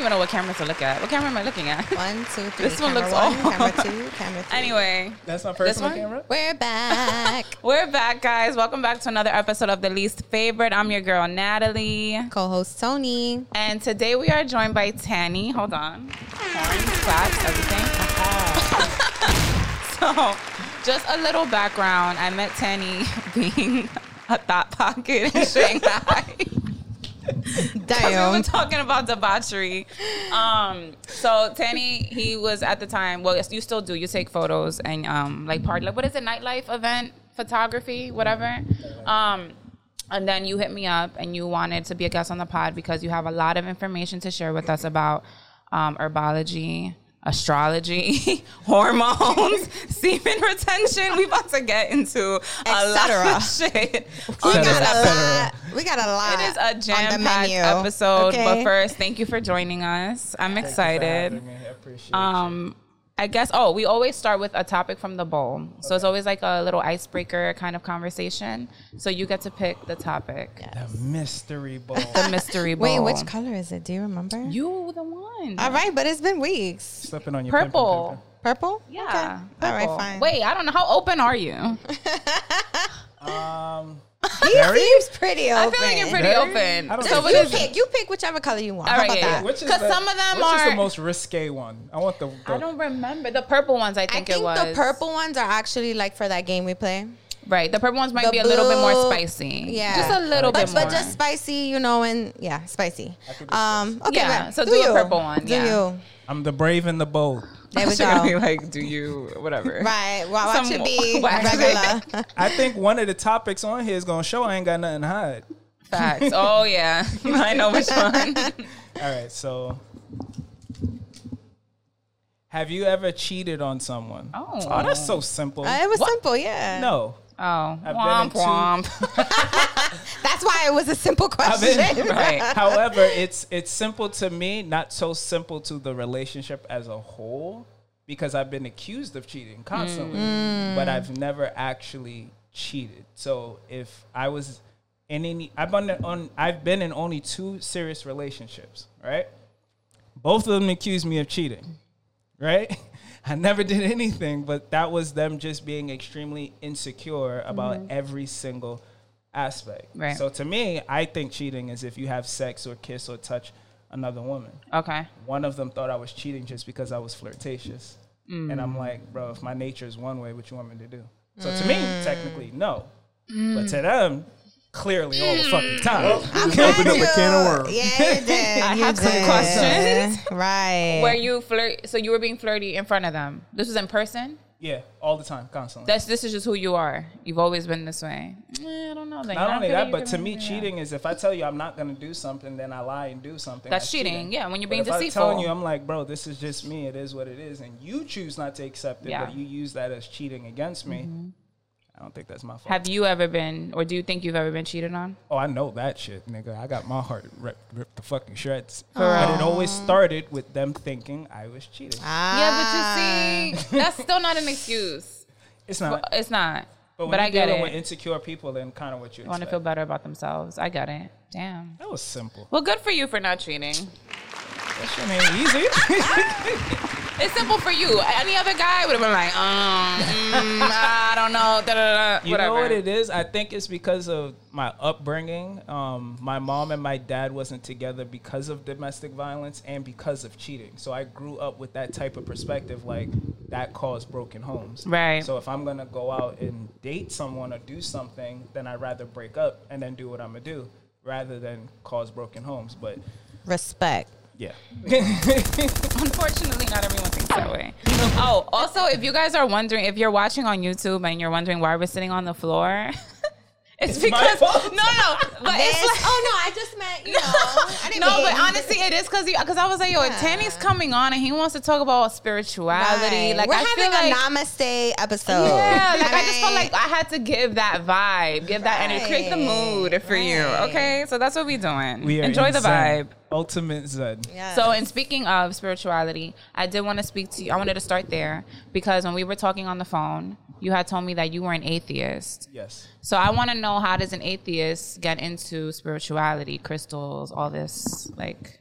even know what camera to look at. What camera am I looking at? One, two, three. This one camera looks one, off. Camera two, camera three. Anyway, That's my This personal one? camera. We're back. we're back, guys. Welcome back to another episode of The Least Favored. I'm your girl, Natalie. Co-host Tony. And today we are joined by Tanny. Hold on. Horns, claps, everything. so, just a little background. I met Tanny being a thought pocket in Shanghai. 'Cause we were talking about debauchery. Um, so Tanny, he was at the time. Well, you still do. You take photos and um, like part. Like, what is it? Nightlife event photography, whatever. Um, and then you hit me up and you wanted to be a guest on the pod because you have a lot of information to share with us about um, herbology. Astrology, hormones, semen retention. We about to get into a lot of shit. We got a episode. lot. We got a lot. It is a on jam-packed menu. episode. But first, thank you for joining us. I'm excited. Having me. I appreciate Um, I guess. Oh, we always start with a topic from the bowl, so it's always like a little icebreaker kind of conversation. So you get to pick the topic, you. The mystery ball. the mystery bowl. Wait, which color is it? Do you remember? You the one. All right, but it's been weeks. Slipping on your Purple. Purple? Yeah. Okay. All right, fine. Wait, I don't know. How open are you? Um, he seems pretty open. I feel like you're pretty Very? open. I So think you pick. You pick whichever color you want. All How right, about yeah, that? yeah. which is 'Cause the- some of them which is are- the most risque one? I want the. the I don't remember the purple ones. I I think, think it was I think the purple ones are actually like for that game we play. Right, the purple ones might The be a little bit more blue- spicy. Yeah, just a little but, bit more. but just spicy, you know, and yeah, spicy. could do Um, okay, Yeah, but so do a you. purple one, Do yeah. you? I'm the brave and the bold. There we She's gonna be go. like, do you whatever? Right. Well, watch Some it be regular. I think one of the topics on here is gonna show I ain't got nothing to hide. Facts. Oh yeah, I know which one. All right, so have you ever cheated on someone? Oh. that's so simple. Uh, it was What? simple, yeah. no, Oh, I've womp two- womp. That's why it was a simple question. been- right. However, it's it's simple to me, not so simple to the relationship as a whole, because I've been accused of cheating constantly, mm. Mm. but I've never actually cheated. So if I was in any, I've been on, I've been in only two serious relationships, right? Both of them accused me of cheating, right? I never did anything, but that was them just being extremely insecure about mm-hmm. every single aspect. Right. So to me, I think cheating is if you have sex or kiss or touch another woman. Okay. One of them thought I was cheating just because I was flirtatious. And I'm mm. like, bro, if my nature is one way, what you want me to do? So to me, mm. technically, no. But mm. to them, clearly all the fucking time. Open up a can of worms. Yeah, you did. I you have some questions. Right. Where you flirt? So you were being flirty in front of them. This was in person. Yeah, all the time, constantly. That's this is just who you are. You've always been this way. Eh, I don't know. Then Not I only that, but to me, maybe- yeah. cheating is if I tell you I'm not going to do something, then I lie and do something. That's cheating. Yeah, when you're But being if I'm telling you, I'm like, bro, this is just me. It is what it is, and you choose not to accept it, Yeah. but you use that as cheating against me. I don't think that's my fault. Have you ever been, or do you think you've ever been cheated on? oh, I know that shit, nigga. I got my heart ripped, ripped to fucking shreds. For But it always started with them thinking I was cheating. Ah. Yeah, but you see, that's still not an excuse. It's not. But It's not. But But, I get dealing it. with insecure people, then kind of what you want to feel better about themselves. I get it. Damn. That was simple. Well, good for you for not cheating. That shit ain't easy. It's simple for you. Any other guy would have been like, um, mm, I don't know, da, da, da, You whatever. know what it is? I think it's because of my upbringing. Um, my mom and my dad wasn't together because of domestic violence and because of cheating. So I grew up with that type of perspective, like that caused broken homes. Right. So if I'm gonna go out and date someone or do something, then I'd rather break up and then do what I'm gonna do rather than cause broken homes. But Respect. Yeah, Unfortunately, not everyone thinks that way. Oh, also, if you guys are wondering, if you're watching on YouTube and you're wondering why we're sitting on the floor, it's, It's because no, no, but This, it's like, oh no, I just meant you know. I didn't no, mean- but honestly, it is because because I was like, yo, Yeah. Tanny's coming on and he wants to talk about spirituality. Right. Like we're I feel having like. a namaste episode. yeah, like All I just felt like I had to give that vibe, give that energy, create the mood for you. Okay, so that's what we're doing. we are Enjoy in the vibe. Ultimate Zen. Yes. So, in speaking of spirituality, I did want to speak to you. I wanted to start there because when we were talking on the phone, you had told me that you were an atheist. Yes. So, I want to know how does an atheist get into spirituality, crystals, all this? Like,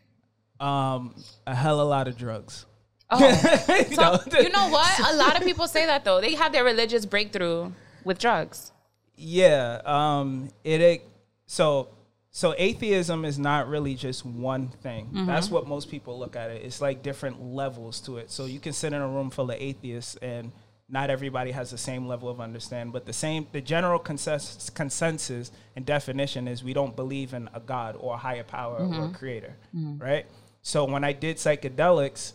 Um, a hell of a lot of drugs. Oh, You know? so, you know what? A lot of people say that though. They have their religious breakthrough with drugs. Yeah. Um. It. it so. So atheism is not really just one thing. Mm-hmm. That's what most people look at it. It's like different levels to it. So you can sit in a room full of atheists and not everybody has the same level of understanding, but the same the general consensus, consensus and definition is we don't believe in a god or a higher power or a creator, right? So when I did psychedelics,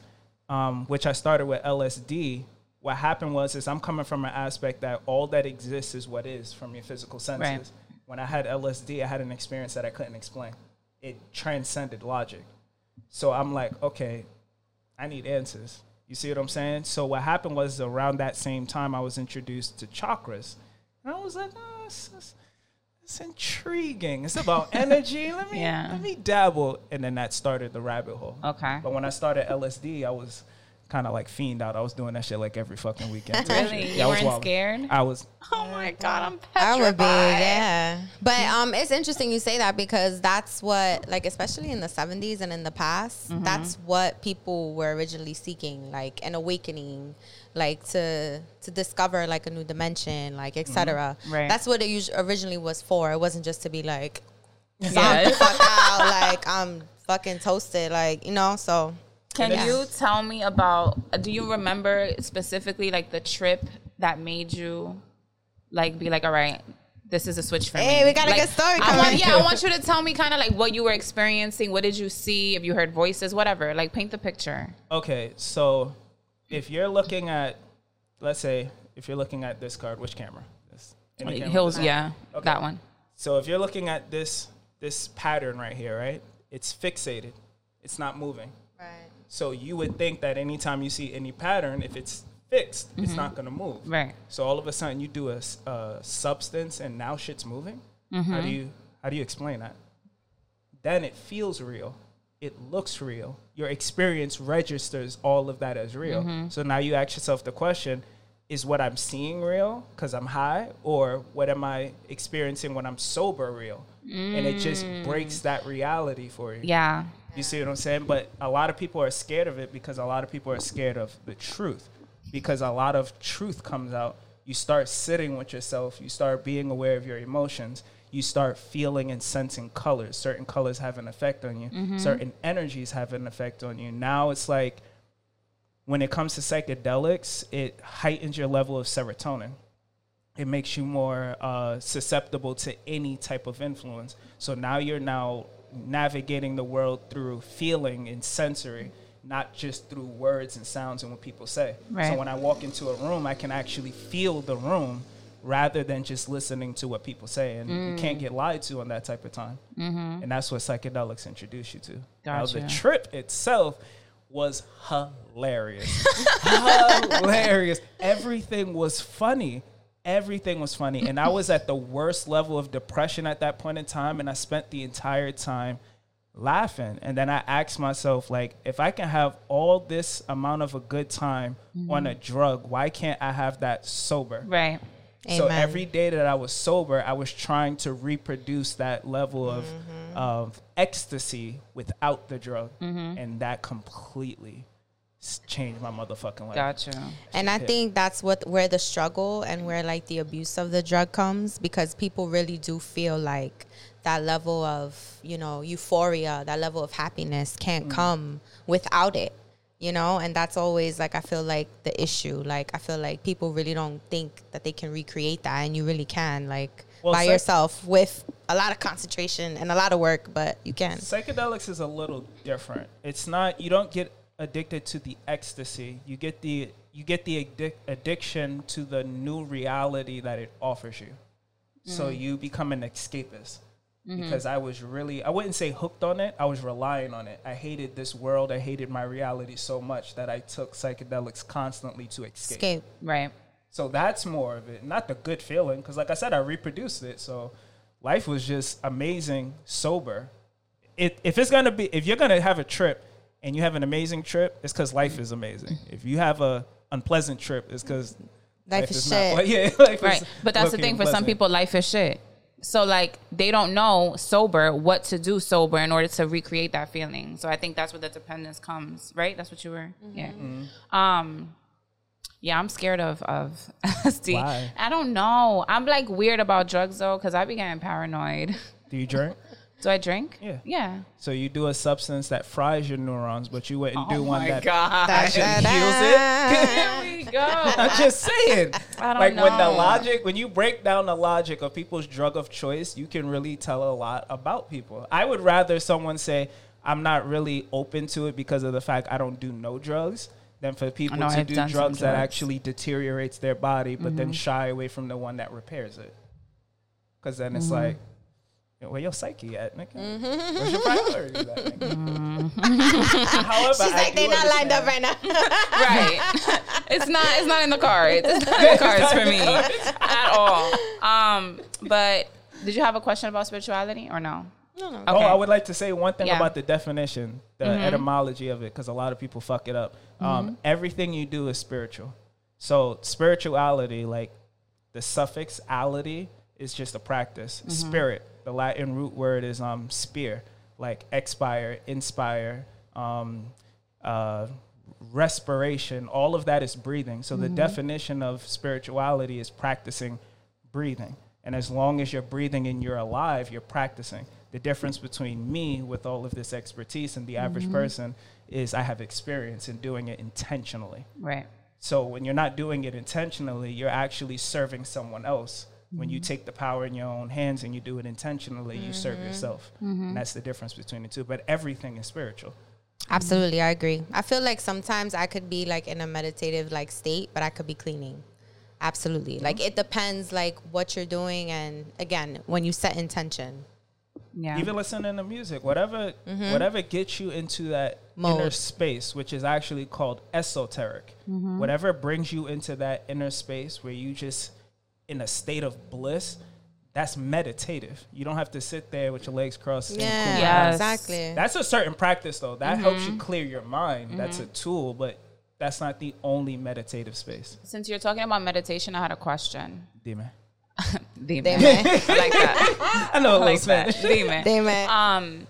um, which I started with LSD, what happened was is I'm coming from an aspect that all that exists is what is from your physical senses. Right. When I had LSD, I had an experience that I couldn't explain. It transcended logic. So I'm like, okay, I need answers. You see what I'm saying? So what happened was around that same time I was introduced to chakras. And I was like, oh, it's, it's, it's intriguing. It's about energy. Let me Yeah. let me dabble. And then that started the rabbit hole. Okay. But when I started LSD, I was kind of like fiend out. I was doing that shit like every fucking weekend. type Really? shit. You I was weren't wild. scared? I was. Oh my god, I'm petrified. I would be, yeah. But um, it's interesting you say that because that's what, like, especially in the '70s and in the past, Mm-hmm. that's what people were originally seeking, like an awakening, like to to discover like a new dimension, like etc. Mm-hmm. Right. That's what it usually originally was for. It wasn't just to be like, Yeah. Fuck out, like I'm fucking toasted, like you know. So Can Yeah. you tell me about? Do you remember specifically like the trip that made you like be like, all right, this is a switch for me. Hey, we got a Like, good story I want, coming. yeah, I want you to tell me kind of like what you were experiencing. What did you see? If you heard voices, whatever. Like paint the picture. Okay, so if you're looking at, let's say, if you're looking at this card, which camera? This camera? Hills, This- yeah, Okay. that one. So if you're looking at this this pattern right here, right? It's fixated. It's not moving. So you would think that anytime you see any pattern, if it's fixed, it's mm-hmm. not going to move. Right. So all of a sudden you do a substance and now shit's moving. How do mm-hmm. you how do you explain that? Then it feels real. It looks real. Your experience registers all of that as real. Mm-hmm. So now you ask yourself the question: Is what I'm seeing real because I'm high, or what am I experiencing when I'm sober real? And it just mm. breaks that reality for you. Yeah. You see what I'm saying? But a lot of people are scared of it because a lot of people are scared of the truth. Because a lot of truth comes out. You start sitting with yourself, you start being aware of your emotions, you start feeling and sensing colors. Certain colors have an effect on you, certain energies have an effect on you. Now it's like when it comes to psychedelics, it heightens your level of serotonin it makes you more uh, susceptible to any type of influence. So now you're now navigating the world through feeling and sensory, not just through words and sounds and what people say. Right. So when I walk into a room, I can actually feel the room rather than just listening to what people say. And you mm. can't get lied to on that type of time. Mm-hmm. And that's what psychedelics introduce you to. Now, the trip itself was hilarious. hilarious. Everything was funny. Everything was funny. And I was at the worst level of depression at that point in time. And I spent the entire time laughing. And then I asked myself, like, if I can have all this amount of a good time on a drug, why can't I have that sober? Right. So Amen. every day that I was sober, I was trying to reproduce that level of Mm-hmm. of ecstasy without the drug, Mm-hmm. and that completely s- changed my motherfucking life. Gotcha. And I hit. think that's what where the struggle and where like the abuse of the drug comes because people really do feel like that level of, you know, euphoria, that level of happiness can't mm. come without it. You know, and that's always like I feel like the issue. Like I feel like people really don't think that they can recreate that and you really can like Well, by psych- yourself with a lot of concentration and a lot of work, but you can. Psychedelics is a little different. It's not you don't get addicted to the ecstasy. You get the you get the addic- addiction to the new reality that it offers you. So mm. you become an escapist. Mm-hmm. Because I was really I wouldn't say hooked on it. I was relying on it. I hated this world. I hated my reality so much that I took psychedelics constantly to escape. Escape. Right. So that's more of it, not the good feeling. Because, like I said, I reproduced it. So life was just amazing, sober. It, if it's gonna be, if you're gonna have a trip and you have an amazing trip, it's because life is amazing. If you have a unpleasant trip, it's because Life is not- shit. well, yeah, life Right. is But that's the thing for some people, life is shit. so like they don't know sober what to do sober in order to recreate that feeling. So I think that's where the dependence comes, right? That's what you were, yeah. Um, yeah, I'm scared of of LSD. Why? I don't know. I'm like weird about drugs though, because I be getting paranoid. Do you drink? Do I drink? Yeah. Yeah. So you do a substance that fries your neurons, but you wouldn't do one my that god. actually heals it. Here we go. I'm just saying. I don't like when the logic, when you break down the logic of people's drug of choice, you can really tell a lot about people. I would rather someone say, I'm not really open to it because of the fact I don't do no drugs than for people know, to I've do done some drugs that actually deteriorates their body, but Mm-hmm. then shy away from the one that repairs it. Because then it's Mm-hmm. like, where your psyche at, nigga? Where's your priorities at, nigga? Mm-hmm. However, She's I like, they're not lined up right now. right. it's not it's not in the cards. It's not in the cards for me at all. Um, but did you have a question about spirituality or no? No, no. Okay. Oh, I would like to say one thing Yeah. about the definition, the etymology of it, because a lot of people fuck it up. Um, everything you do is spiritual. So spirituality, like the suffix ality, is just a practice. Spirit, the Latin root word is um spear, like expire, inspire, um, uh, respiration. All of that is breathing. So the definition of spirituality is practicing breathing. And as long as you're breathing and you're alive, you're practicing. The difference between me with all of this expertise and the average person is I have experience in doing it intentionally. Right. So when you're not doing it intentionally, you're actually serving someone else. When you mm-hmm. take the power in your own hands and you do it intentionally, you serve mm-hmm. yourself. Mm-hmm. And that's the difference between the two. But everything is spiritual. Absolutely, I agree. I feel like sometimes I could be like in a meditative like state, but I could be cleaning. Absolutely. Like it depends like what you're doing and again, when you set intention. Yeah. Even listening to music, whatever whatever gets you into that inner space, which is actually called esoteric. Whatever brings you into that inner space where you just in a state of bliss, that's meditative. You don't have to sit there with your legs crossed. Yeah, cool. Yes. exactly. That's a certain practice though. That helps you mm-hmm. clear your mind. That's a mm-hmm. tool, but that's not the only meditative space. Since you're talking about meditation, I had a question. Demon. Demon. Demon. I like that. I know a I like little that. Spanish. Demon. Um,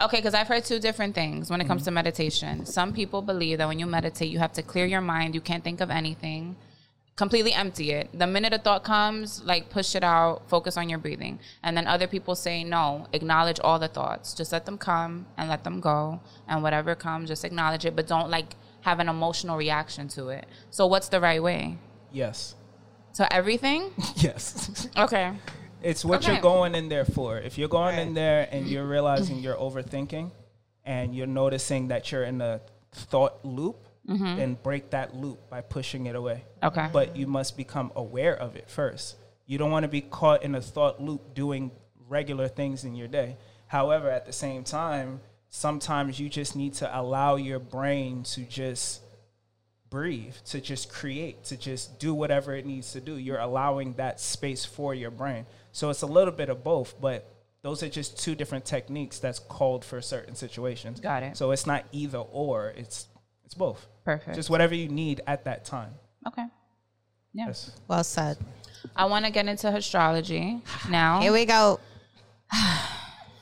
okay, because I've heard two different things when it comes mm-hmm. to meditation. Some people believe that when you meditate, you have to clear your mind. You can't think of anything. Completely empty it. The minute a thought comes, like push it out, focus on your breathing. And then other people say, no, acknowledge all the thoughts. Just let them come and let them go. And whatever comes, just acknowledge it, but don't like have an emotional reaction to it. So, what's the right way? Yes. So, everything? Yes. Okay. It's what Okay. you're going in there for. If you're going in there and you're realizing you're overthinking and you're noticing that you're in a thought loop, Mm-hmm. then break that loop by pushing it away. Okay. But you must become aware of it first. You don't want to be caught in a thought loop doing regular things in your day. However, at the same time, sometimes you just need to allow your brain to just breathe, to just create, to just do whatever it needs to do. You're allowing that space for your brain. So it's a little bit of both, but those are just two different techniques that's called for certain situations. Got it. So it's not either or, it's it's both. Perfect. Just whatever you need at that time. okay. Yeah. Yes. Well said. I want to get into astrology now Here we go.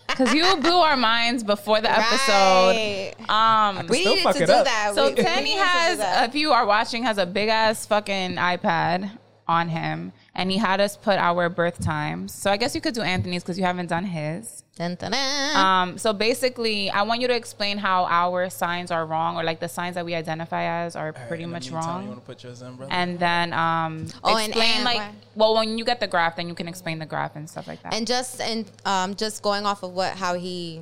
because you blew our minds before the episode. Right. Um, We still needed fuck to it do up. that. so We- we Tanny needed to do has, that. if you are watching, has a big ass fucking iPad on him, and he had us put our birth times. So I guess you could do Anthony's because you haven't done his. Dun, dun, dun. Um, so basically, I want you to explain how our signs are wrong, or like the signs that we identify as are pretty much wrong. You put yours in, brother? and then um, Oh, and- explain and like why- well when you get the graph, then you can explain the graph and stuff like that. and just and um just going off of what how he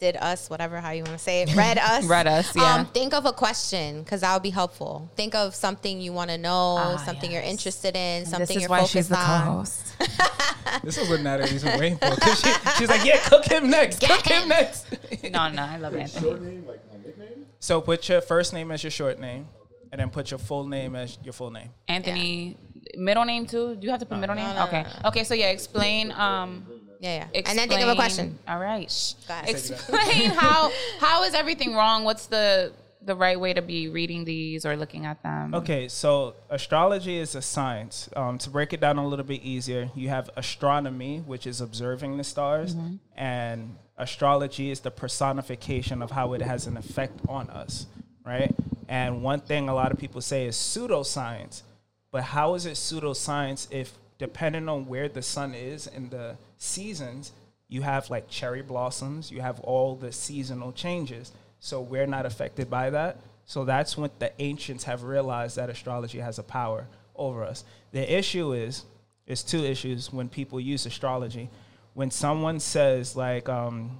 did us whatever how you want to say it read us Read us, yeah. um think of a question because that would be helpful think of something you want to know Ah, something you're interested in something this is you're why focused she's the on co-host. This is what Natalie's been waiting for. 'cause She, she's like, yeah, cook him next. Cook him next. no, no, I love Anthony. Short name, like my nickname? So put your first name as your short name, and then put your full name as your full name. Anthony, middle name too. Do you have to put middle name? no, okay, okay. So yeah, explain. Um, yeah yeah explain, and then think of a question All right. Go ahead. Explain how how is everything wrong? What's the the right way to be reading these or looking at them? Okay, so astrology is a science. Um, to break it down a little bit easier, you have astronomy, which is observing the stars, and astrology is the personification of how it has an effect on us, right? And one thing a lot of people say is pseudoscience, but how is it pseudoscience if, depending on where the sun is in the seasons, you have like cherry blossoms, you have all the seasonal changes. So we're not affected by that. So that's when the ancients have realized that astrology has a power over us. The issue is, it's two issues when people use astrology. When someone says like, um,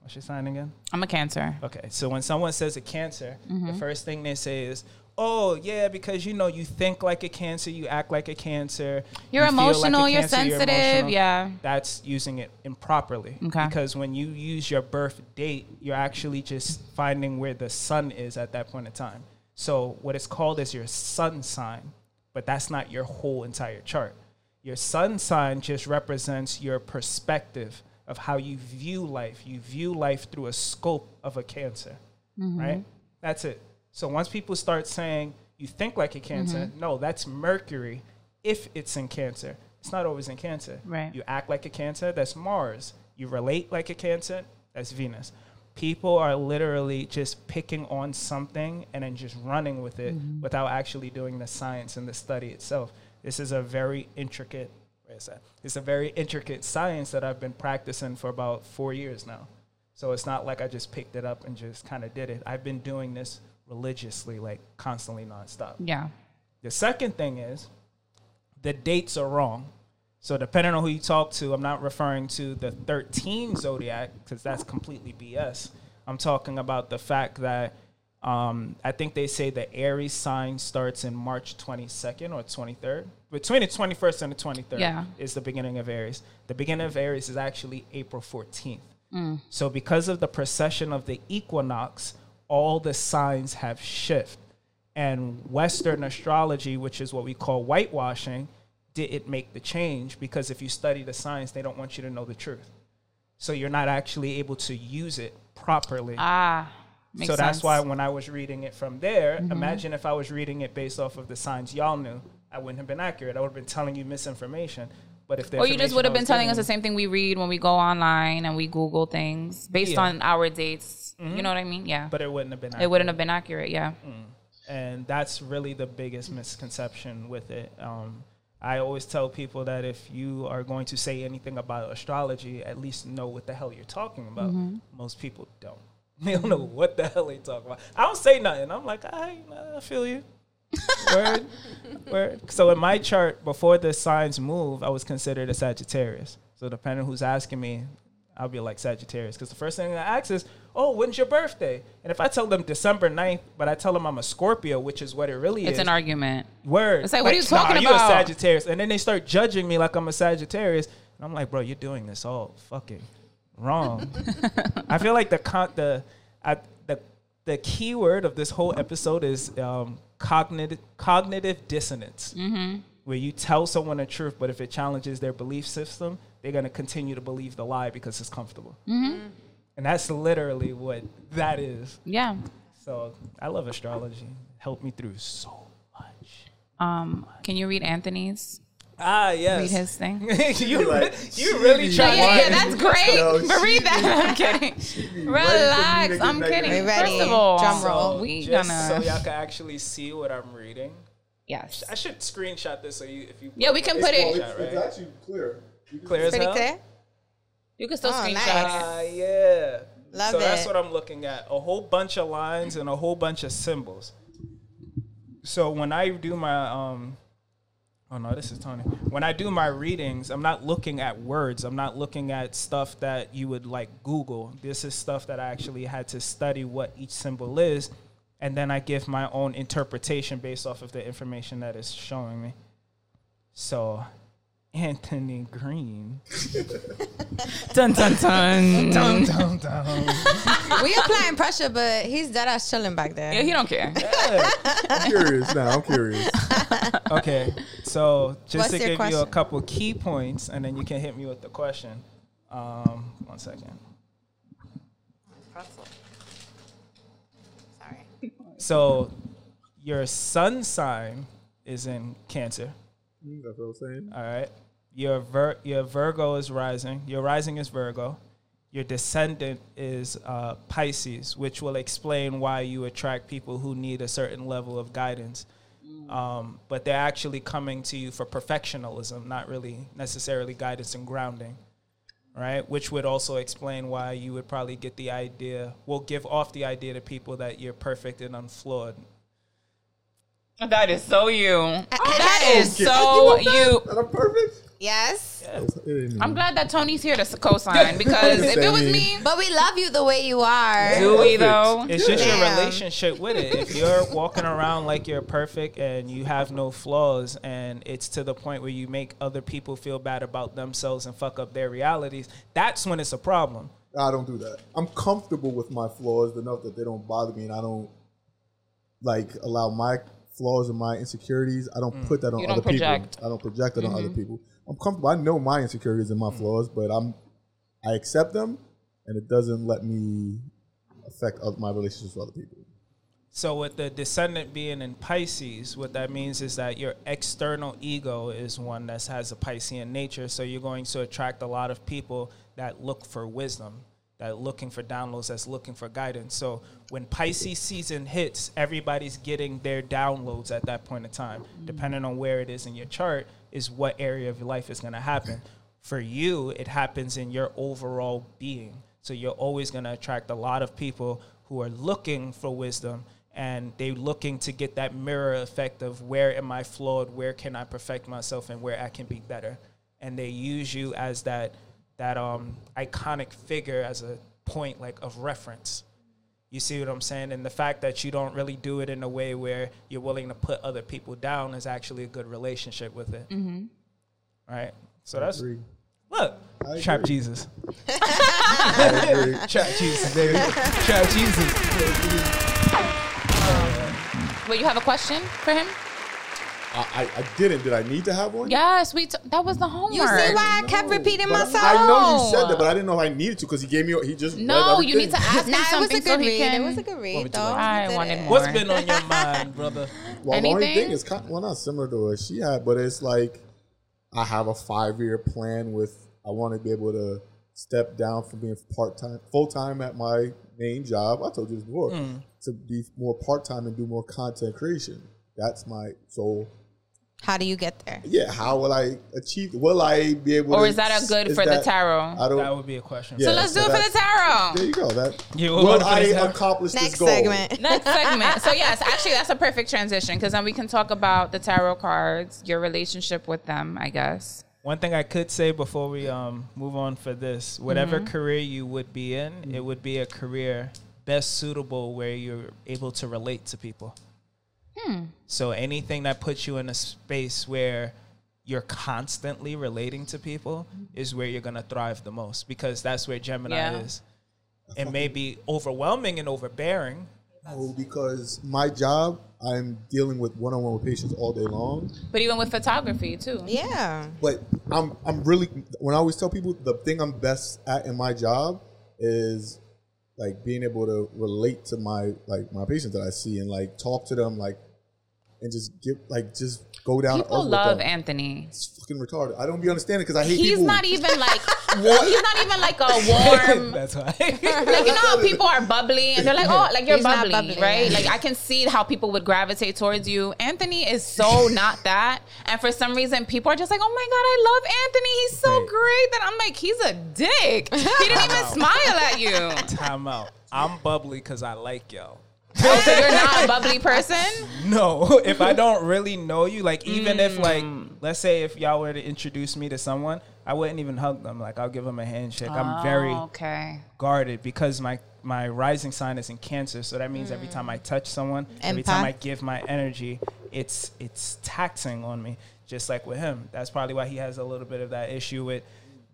what's your sign again? I'm a Cancer. Okay, so when someone says a cancer, Mm-hmm. the first thing they say is, "Oh, yeah, because you know you think like a cancer, you act like a cancer, You're you feel like emotional, you're cancer, sensitive, emotional." yeah. That's using it improperly. Okay. Because when you use your birth date, you're actually just finding where the sun is at that point in time. So what it's called is your sun sign, but that's not your whole entire chart. Your sun sign just represents your perspective of how you view life. You view life through a scope of a cancer, mm-hmm. right? That's it. So once people start saying you think like a cancer, mm-hmm. no, that's Mercury if it's in cancer. It's not always in cancer. Right. You act like a cancer, that's Mars. You relate like a cancer, that's Venus. People are literally just picking on something and then just running with it mm-hmm. without actually doing the science and the study itself. This is a very intricate, where is that? It's a very intricate science that I've been practicing for about four years now. So it's not like I just picked it up and just kind of did it. I've been doing this religiously, like constantly nonstop. Yeah. The second thing is the dates are wrong. So depending on who you talk to, I'm not referring to the 13 zodiac because that's completely BS. I'm talking about the fact that um, I think they say the Aries sign starts in March 22nd or 23rd. Between the 21st and the 23rd Yeah. is the beginning of Aries. The beginning of Aries is actually April 14th. So because of the precession of the equinox, all the signs have shifted. And Western astrology, which is what we call whitewashing, didn't make the change because if you study the science, they don't want you to know the truth. So you're not actually able to use it properly. Ah. Makes so that's sense. why when I was reading it from there, Mm-hmm. imagine if I was reading it based off of the signs y'all knew, I wouldn't have been accurate. I would have been telling you misinformation. But if Or you just would have been telling us the same thing we read when we go online and we Google things based Yeah. on our dates. Mm-hmm. You know what I mean? Yeah. but it wouldn't have been. it wouldn't have been accurate. Yeah. Mm. and that's really the biggest misconception with it. Um, I always tell people that if you are going to say anything about astrology, at least know what the hell you're talking about. Mm-hmm. Most people don't. They don't know what the hell they talk about. I don't say nothing. I'm like, I, I feel you. Word, word. So in my chart, before the signs move, I was considered a Sagittarius. So depending who's asking me, I'll be like Sagittarius. Because the first thing I ask is, oh, when's your birthday? And if I tell them December 9th, but I tell them I'm a Scorpio, which is what it really It's is. It's an argument. Word. It's like, what are you "Nah, about? you a? Sagittarius. And then they start judging me like I'm a Sagittarius. And I'm like, bro, you're doing this all fucking wrong. I feel like the con- the I, the the key word of this whole episode is um, cognitive cognitive dissonance. Mm-hmm. Where you tell someone the truth, but if it challenges their belief system, they're gonna continue to believe the lie because it's comfortable. Mm-hmm. And that's literally what that is. Yeah. So I love astrology. Helped me through so much. Um, can you read Anthony's? Ah, yes. Read his thing. you, Like, you really try. Yeah, yeah, that's great. Yo, but read she- that. I'm kidding. ready for me Relax. I'm kidding. in. Ready. First of all, Drum roll. So, we just gonna. so y'all can actually see what I'm reading. yes. I should screenshot this so you, if you. Yeah, we can put well, it. it's, it's actually clear. You can Clear as Pretty hell. clear. You can still Oh, screenshot. nice. Ah, yeah. Love so that's it. what I'm looking at. A whole bunch of lines and a whole bunch of symbols. So when I do my um Oh no, this is Tony. When I do my readings, I'm not looking at words. I'm not looking at stuff that you would like Google. This is stuff that I actually had to study what each symbol is, and then I give my own interpretation based off of the information that is showing me. So, Anthony Green. Dun dun dun. Dum, dum, dum. we applying pressure, but he's dead ass chilling back there. Yeah, he don't care. I'm curious now. I'm curious. Okay, so just What's to your give you a couple key points, and then you can hit me with the question. Um, one second. Sorry. So your sun sign is in Cancer. Mm, That's what I'm saying. All right. Your Vir- your Virgo is rising. Your rising is Virgo. Your descendant is uh, Pisces, which will explain why you attract people who need a certain level of guidance. Um, but they're actually coming to you for perfectionism, not really necessarily guidance and grounding, right? Which would also explain why you would probably get the idea, will give off the idea to people that you're perfect and unflawed. That is so you. That Okay. is so You you. that? That I'm perfect. Yes. I'm glad that Tony's here to co-sign because if it was me, But we love you the way you are. do we though? It's just your relationship with it. If you're walking around like you're perfect and you have no flaws, and it's to the point where you make other people feel bad about themselves and fuck up their realities, that's when it's a problem. I don't do that. I'm comfortable with my flaws enough that they don't bother me, and I don't like allow my flaws and my insecurities. I don't Mm. put that on You other don't project. people. I don't project it on Mm-hmm. other people. I'm comfortable. I know my insecurities and my Mm. flaws, but I'm I accept them, and it doesn't let me affect oth- my relationships with other people. So, with the descendant being in Pisces, what that means is that your external ego is one that has a Piscean nature. So, you're going to attract a lot of people that look for wisdom, that looking for downloads, that's looking for guidance. So, when Pisces season hits, everybody's getting their downloads at that point in time. Mm. Depending on where it is in your chart, is what area of your life is going to happen. For you, it happens in your overall being. So you're always going to attract a lot of people who are looking for wisdom and they're looking to get that mirror effect of where am I flawed, where can I perfect myself, and where I can be better. And they use you as that that um, iconic figure as a point like of reference. You see what I'm saying? And the fact that you don't really do it in a way where you're willing to put other people down is actually a good relationship with it. Mm-hmm. Right? So that's Agree. look, I trap agree. Jesus. I agree. Trap Jesus, baby. Trap Jesus. Wait, you have a question for him? I, I, I didn't. Did I need to have one? Yes, we. T- that was the homework. You see why I kept repeating but myself? I know you said that, but I didn't know if I needed to because he gave me. He just No, you need to ask him Nah, it was a good he read. can. It was a good read, though. I wanted more. What's been on your mind, brother? Well, the only thing is kind well, not similar to what she had, but it's like I have a five year plan with I want to be able to step down from being part time, full time at my main job. I told you this before hmm. to be more part time and do more content creation. That's my so How do you get there? yeah. How will I achieve? Will I be able? Or to, is that a good is for the tarot? I don't. That would be a question. Yeah. so let's do it for the tarot. there you go. That You will want to I accomplish Next this goal? segment. Next segment. So yes, actually, that's a perfect transition because then we can talk about the tarot cards, your relationship with them. I guess. One thing I could say before we um, move on for this, whatever career you would be in, it would be a career best suitable where you're able to relate to people. Hmm. So anything that puts you in a space where you're constantly relating to people mm-hmm. is where you're gonna thrive the most because that's where Gemini Yeah. is. It may be overwhelming and overbearing. No, oh, because my job, I'm dealing with one on one with patients all day long. But even with photography too. Yeah. But I'm I'm really when I always tell people the thing I'm best at in my job is like being able to relate to my like my patients that I see and like talk to them like and just give like just go down. to People earth with love. Anthony. It's fucking retarded. I don't be understanding because I hate He's people. not even like he's not even like a warm That's why. like you know how people are bubbly and they're like oh like you're He's bubbly, bubbly, right yeah. like i can see how people would gravitate towards you anthony is so not that and for some reason people are just like oh my god i love anthony he's so Wait. great that i'm like he's a dick he didn't even smile at you Time out. I'm bubbly because I like y'all. Oh so you're not a bubbly person No, if I don't really know you, like even if like Mm. let's say if y'all were to introduce me to someone, I wouldn't even hug them. Like I'll give them a handshake. I'm very Oh, okay guarded because my my rising sign is in Cancer, so that means every time I touch someone, every time I give my energy, it's it's taxing on me. Just like with him, that's probably why he has a little bit of that issue with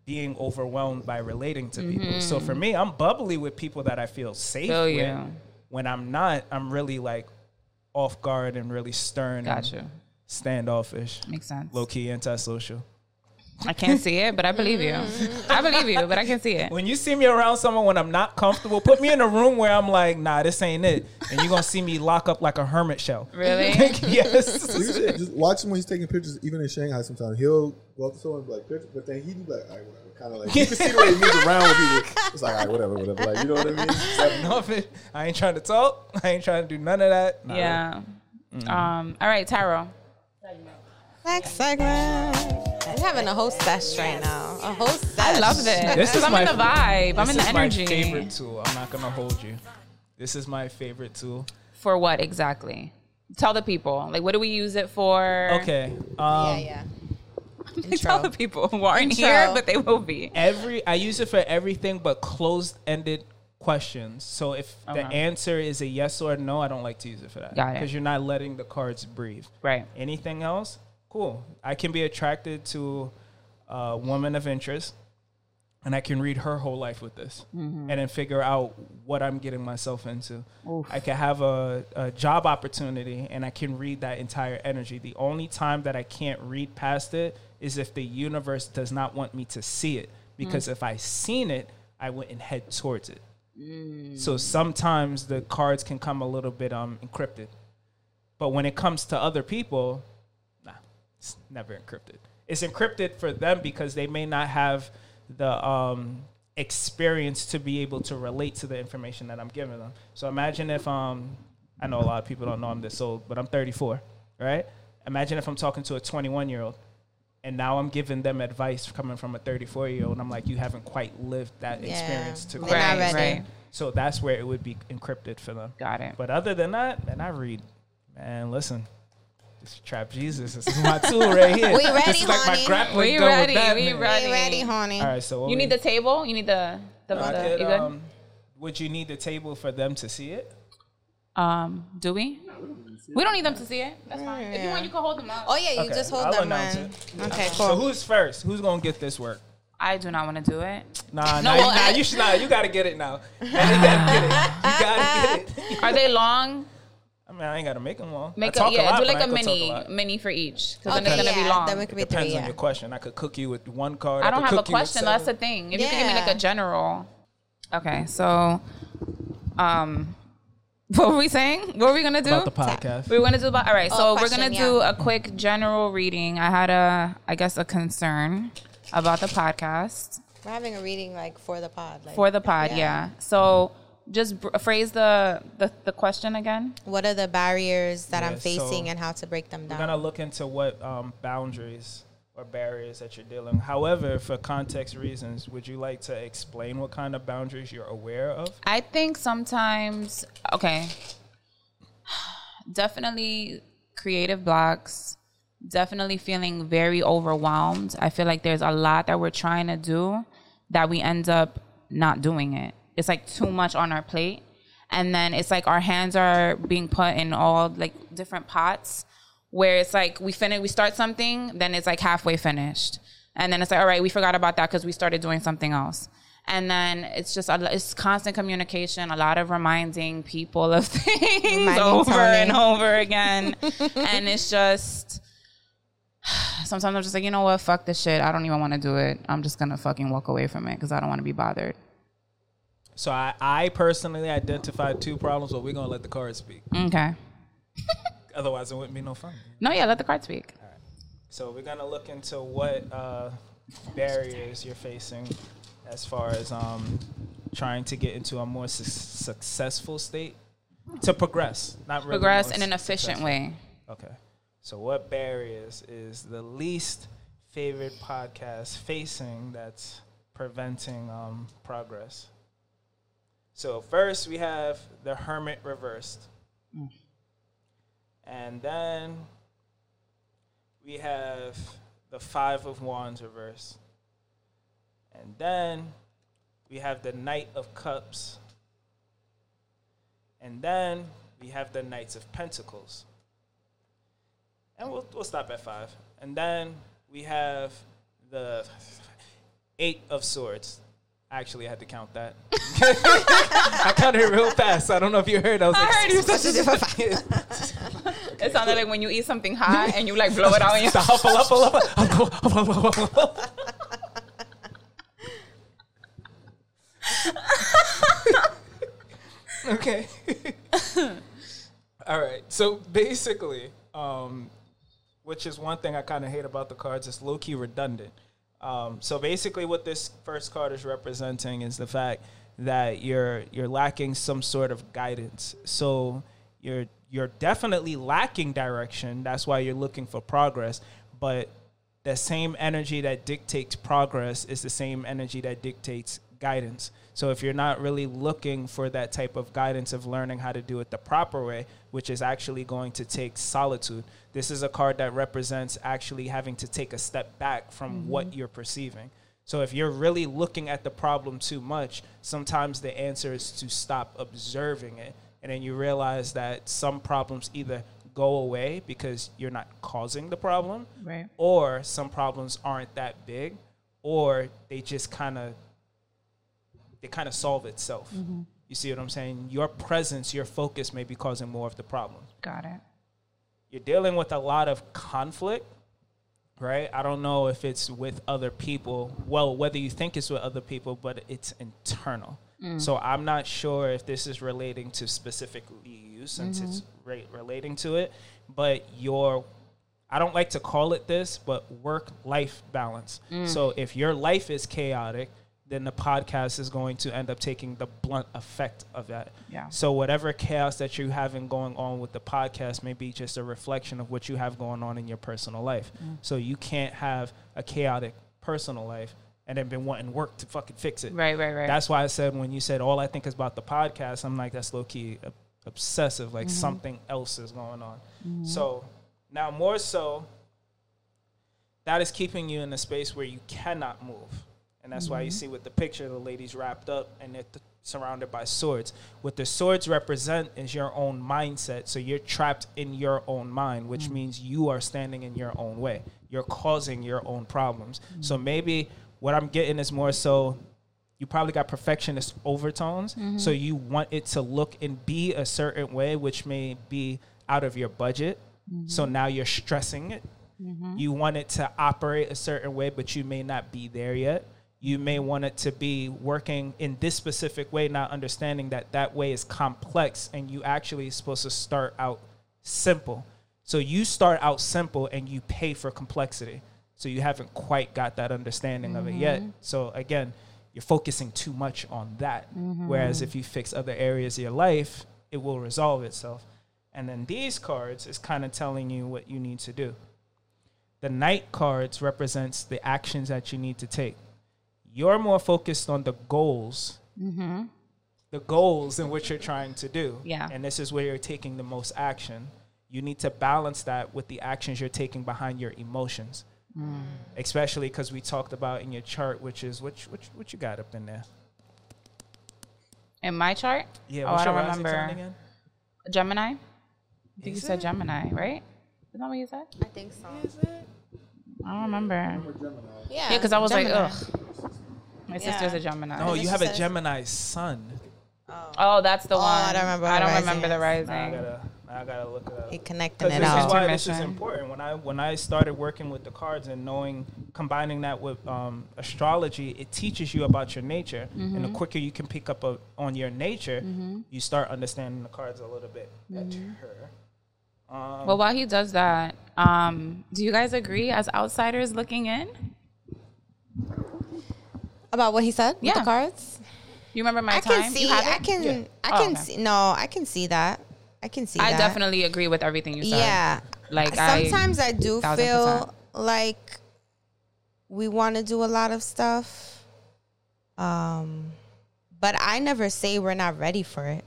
being overwhelmed by relating to people. So for me, I'm bubbly with people that I feel safe Feel with. you. When I'm not, I'm really like off guard and really stern. and gotcha standoffish, makes sense low key antisocial. I can't see it, but I believe you. I believe you, but I can see it. When you see me around someone when I'm not comfortable, put me in a room where I'm like, nah, this ain't it. And you're gonna see me lock up like a hermit shell. Really? yes. You should just watch him when he's taking pictures, even in Shanghai. Sometimes he'll go up to someone and be like, "Picture," but then he'd be like, "All right, whatever." Kind of like you can see the way he moves around with people. It's like, "All right, whatever, whatever." Like, you know what I mean? Like, no. I ain't trying to talk. I ain't trying to do none of that. Nah. Yeah. Um. All right, Tarot. Next segment. We're having a host sesh right now. A host sesh. I love this. This is I'm my in the vibe. I'm in the is my favorite tool. I'm not gonna hold you. This is my favorite tool. For what exactly? Tell the people. Like, what do we use it for? Okay. Um, Yeah, yeah. Tell the people who aren't Intro. here, but they will be. every I use it for everything but closed ended questions. So if the Okay. answer is a yes or no, I don't like to use it for that. Got it. Because you're not letting the cards breathe. Right. Anything else? Cool. I can be attracted to a woman of interest and I can read her whole life with this Mm-hmm. and then figure out what I'm getting myself into. I can have a, a job opportunity and I can read that entire energy. The only time that I can't read past it is if the universe does not want me to see it. Because if I seen it, I wouldn't head towards it. So sometimes the cards can come a little bit um, encrypted. But when it comes to other people, nah, it's never encrypted. It's encrypted for them because they may not have the um, experience to be able to relate to the information that I'm giving them. So imagine if um, I know a lot of people don't know I'm this old, but I'm 34, right? Imagine if I'm talking to a 21 year old and now I'm giving them advice coming from a 34 year old. I'm like, you haven't quite lived that Yeah. experience to grasp Right. Right. so that's where it would be encrypted for them. Got it. But other than that, man, I read. Man, listen, this trap Jesus. This is my tool right here. We ready, this is like honey. my grappling We gun ready, With that, we man. ready. Are you ready, honey? All right, so what You we- need the table. You need the the. I the could, you good? um, would you need the table for them to see it? Um, do we? We don't need them to see it. That's fine. If you want, you can hold them up. Oh yeah, you Okay, just hold I'll them, announce man. it. Okay, So who's first? Who's gonna get this work? I do not want to do it. Nah, No, nah, well, you, nah, I- you should not. You gotta get it now. You gotta get it. You gotta get it. Are they long? I mean, I ain't gotta make them long. I Make a talk yeah. lot, do like a mini lot. mini for each because then Okay, it's gonna be long. then we could be Depends three. on Yeah. your question. I could cook you with one card. I don't could have a cook you question. That's the thing. If you can give me like a general. Okay, so, um, what were we saying? What were we gonna do? about the podcast. We were gonna do about all right. Oh, so we're gonna yeah. do a quick general reading. I had a, I guess, a concern about the podcast We're having a reading like for the pod. Like, for the pod. Yeah. Yeah. So just br- phrase the, the the question again. what are the barriers that I'm facing so and how to break them down? We're down? gonna look into what um, boundaries or barriers that you're dealing. However, for context reasons, would you like to explain what kind of boundaries you're aware of? I think sometimes, okay, definitely creative blocks, definitely feeling very overwhelmed. I feel like there's a lot that we're trying to do that we end up not doing it. It's like too much on our plate. And then it's like our hands are being put in all like different pots where it's like we finish, we start something, then it's like halfway finished. And then it's like, all right, we forgot about that because we started doing something else. And then it's just a, it's constant communication, a lot of reminding people of things Reminding over Tony. and over again. and it's just sometimes I'm just like, you know what, fuck this shit. I don't even want to do it. I'm just gonna fucking walk away from it because I don't want to be bothered. So I, I personally identified two problems, but we're gonna let the cards speak. Okay. Otherwise, it wouldn't be no fun. No, yeah, let the card speak. So we're gonna look into what uh, barriers you're facing as far as um, trying to get into a more su- successful state to progress, not really Progress in an efficient successful. way. Okay. So what barriers is the least favorite podcast facing that's preventing um, progress? So first we have the Hermit reversed. Mm. And then we have the Five of Wands reversed. And then we have the Knight of Cups. And then we have the Knights of Pentacles. And we'll, we'll stop at five. And then we have the Eight of Swords actually I had to count that. I counted it real fast. I don't know if you heard. I was I like, heard you such a It sounded like when you eat something hot and you like blow it out and you huffle, huffle, huffle, huffle, huffle, huffle. okay. All right. So basically, um, which is one thing I kind of hate about the cards, it's low key redundant. Um, so basically, what this first card is representing is the fact that you're you're lacking some sort of guidance. So you're you're definitely lacking direction. That's why you're looking for progress. But the same energy that dictates progress is the same energy that dictates guidance. So if you're not really looking for that type of guidance of learning how to do it the proper way, which is actually going to take solitude, this is a card that represents actually having to take a step back from mm-hmm. what you're perceiving. So if you're really looking at the problem too much, sometimes the answer is to stop observing it. And then you realize that some problems either go away because you're not causing the problem, Right. or some problems aren't that big, or they just kind of they kind of solve itself. Mm-hmm. You see what I'm saying? Your presence, your focus may be causing more of the problem. Got it. You're dealing with a lot of conflict, right? I don't know if it's with other people. Well, whether you think it's with other people, but it's internal. Mm. So I'm not sure if this is relating to specifically you since it's mm-hmm. re- relating to it, but your I don't like to call it this, but work life balance. Mm. So if your life is chaotic, then the podcast is going to end up taking the blunt effect of that. Yeah. So whatever chaos that you're having going on with the podcast may be just a reflection of what you have going on in your personal life. Mm. So you can't have a chaotic personal life and then been wanting work to fucking fix it. Right, right, right. That's why I said when you said all I think is about the podcast, I'm like that's low key obsessive. Like mm-hmm. something else is going on. Mm-hmm. So now more so, that is keeping you in a space where you cannot move, and that's why you mm-hmm. see with the picture the lady's wrapped up and they're th- surrounded by swords. What the swords represent is your own mindset. So you're trapped in your own mind, which mm. means you are standing in your own way. You're causing your own problems. So mm. maybe what I'm getting is more so you probably got perfectionist overtones. Mm-hmm. So you want it to look and be a certain way, which may be out of your budget. So mm-hmm. now you're stressing it. You want it to operate a certain way, but you may not be there yet. You may want it to be working in this specific way, not understanding that that way is complex and you actually supposed to start out simple. So you start out simple and you pay for complexity. So you haven't quite got that understanding of it yet. Mm-hmm. So again, you're focusing too much on that. Mm-hmm. Whereas if you fix other areas of your life, it will resolve itself. And then these cards is kind of telling you what you need to do. The knight cards represents the actions that you need to take. You're more focused on the goals, mm-hmm. the goals in what you're trying to do. Yeah. And this is where you're taking the most action. You need to balance that with the actions you're taking behind your emotions. Mm. Especially because we talked about in your chart, which is which which what you got up in there. In my chart? Yeah, oh, what's I don't your rising sign remember. again? Gemini? I think Is you said it? Gemini, right? Is that what you said? I think so. Is it? I don't remember. Yeah, Yeah, because I was Gemini. like, ugh. My sister's a Gemini. No, you have a Gemini sun. Oh, that's the Oh, one. I don't remember I the don't remember the rising. Now I gotta, now I gotta look it up. He connecting Because it this is why this is important. When I when I started working with the cards and knowing, combining that with um, astrology, it teaches you about your nature. And Mm-hmm. the quicker you can pick up a, on your nature, you start understanding the cards a little bit Mm-hmm. better. Um, Well, while he does that, um, do you guys agree as outsiders looking in? About what he said with the cards? You remember my I time? can see. I can. Yeah. I Oh, can okay. see. No, I can see that. I can see I that. definitely agree with everything you said. Yeah. Like sometimes I, do feel percent. like we want to do a lot of stuff. Um, but I never say we're not ready for it.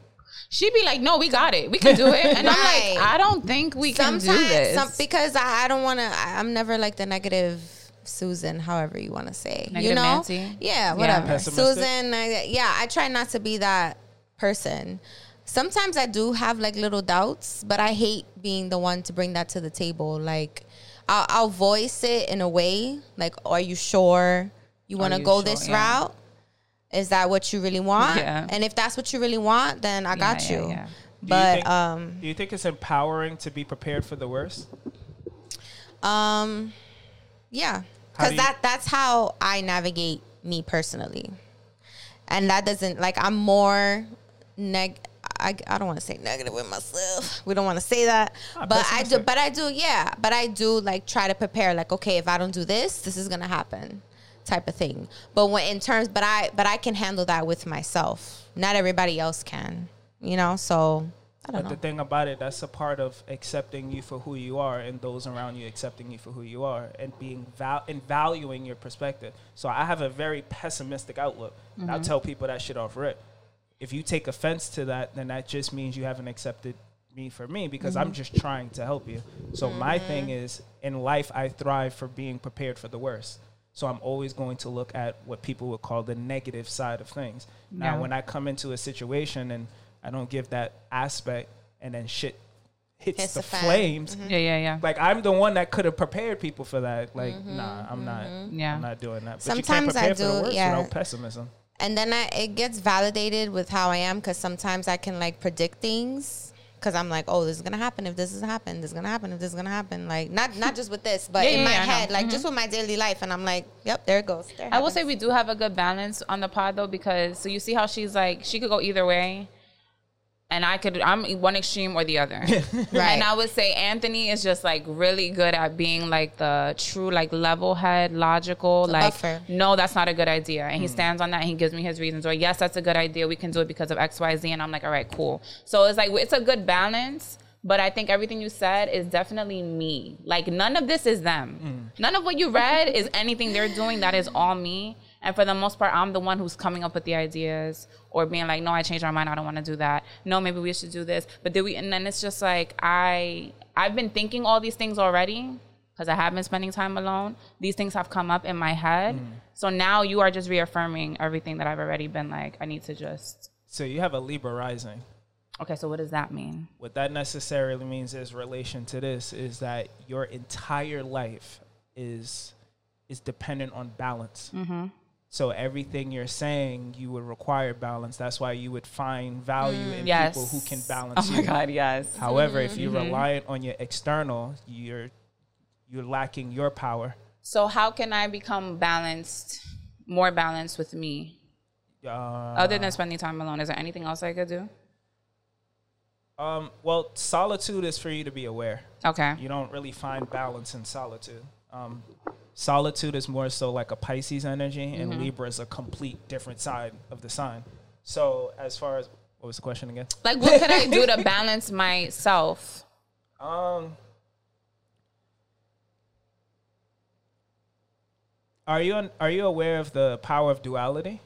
She'd be like, "No, we got it. We can do it." And I'm like, "I don't think we can do this." some- because I, I don't want to. I'm never like the negative Susan, however you want to say. you know, Nancy? yeah, whatever. Pessimistic? Susan, I, yeah, I try not to be that person. Sometimes I do have like little doubts, but I hate being the one to bring that to the table. Like, I'll, I'll voice it in a way like, "Are you sure you want to go sure? this Yeah. route? Is that what you really want? Yeah. And if that's what you really want, then I got yeah, you." yeah. do you But think- um, do you think it's empowering to be prepared for the worst? Um, yeah, How because do you- that that's how I navigate me personally, and that doesn't like I'm more neg. I, I don't want to say negative with myself. We don't want to say that, Ah, but I do. But I do. Yeah, but I do like try to prepare. Like, okay, if I don't do this, this is gonna happen, type of thing. But when in terms, but I but I can handle that with myself. Not everybody else can. You know, so But the thing about it, that's a part of accepting you for who you are, and those around you accepting you for who you are, and being val- and valuing your perspective. So I have a very pessimistic outlook. And I tell people that shit off rip. If you take offense to that, then that just means you haven't accepted me for me because I'm just trying to help you. So my thing is, in life, I thrive for being prepared for the worst. So I'm always going to look at what people would call the negative side of things. Now, when I come into a situation and I don't give that aspect, and then shit hits Hits the the fan. flames. Mm-hmm. Yeah, yeah, yeah. Like I'm the one that could have prepared people for that. Like, mm-hmm. nah, I'm not. Mm-hmm. Yeah. I'm not doing that. But Sometimes you I can't prepare for the do, worst yeah. without pessimism. and then I, it gets validated with how I am because sometimes I can like predict things because I'm like, oh, this is gonna happen if this is happen, this is gonna happen if this is gonna happen. Like not not just with this, but Yeah, in yeah, my yeah, I know. head, like just with my daily life, and I'm like, yep, there it goes. There it I will say we do have a good balance on the pod though because so you see how she's like she could go either way. And I could I'm one extreme or the other. Right. And I would say Anthony is just like really good at being like the true like level head, logical, The like buffer. no, that's not a good idea. And he mm. stands on that and he gives me his reasons. Or yes, that's a good idea. We can do it because of XYZ. And I'm like, all right, cool. So it's like it's a good balance. But I think everything you said is definitely me. Like none of this is them. Mm. None of what you read is anything they're doing. That is all me. And for the most part, I'm the one who's coming up with the ideas or being like, no, I changed my mind. I don't want to do that. No, maybe we should do this. But did we? And then it's just like I I've been thinking all these things already because I have been spending time alone. These things have come up in my head. So now you are just reaffirming everything that I've already been like. I need to just. So you have a Libra rising. Okay, so what does that mean? What that necessarily means is relation to this is that your entire life is is dependent on balance. Mm-hmm. So everything you're saying, you would require balance. That's why you would find value in Yes. people who can balance Oh my you. God, yes. However, if you're Mhm. reliant on your external, you're you're lacking your power. So how can I become balanced, more balanced with me, Uh, other than spending time alone? Is there anything else I could do? um, well, solitude is for you to be aware. Okay. You don't really find balance in solitude. Um, solitude is more so like a Pisces energy, and Mm-hmm. Libra is a complete different side of the sign. So, as far as what was the question again? Like, what could I do to balance myself? Um, are you are you aware of the power of duality?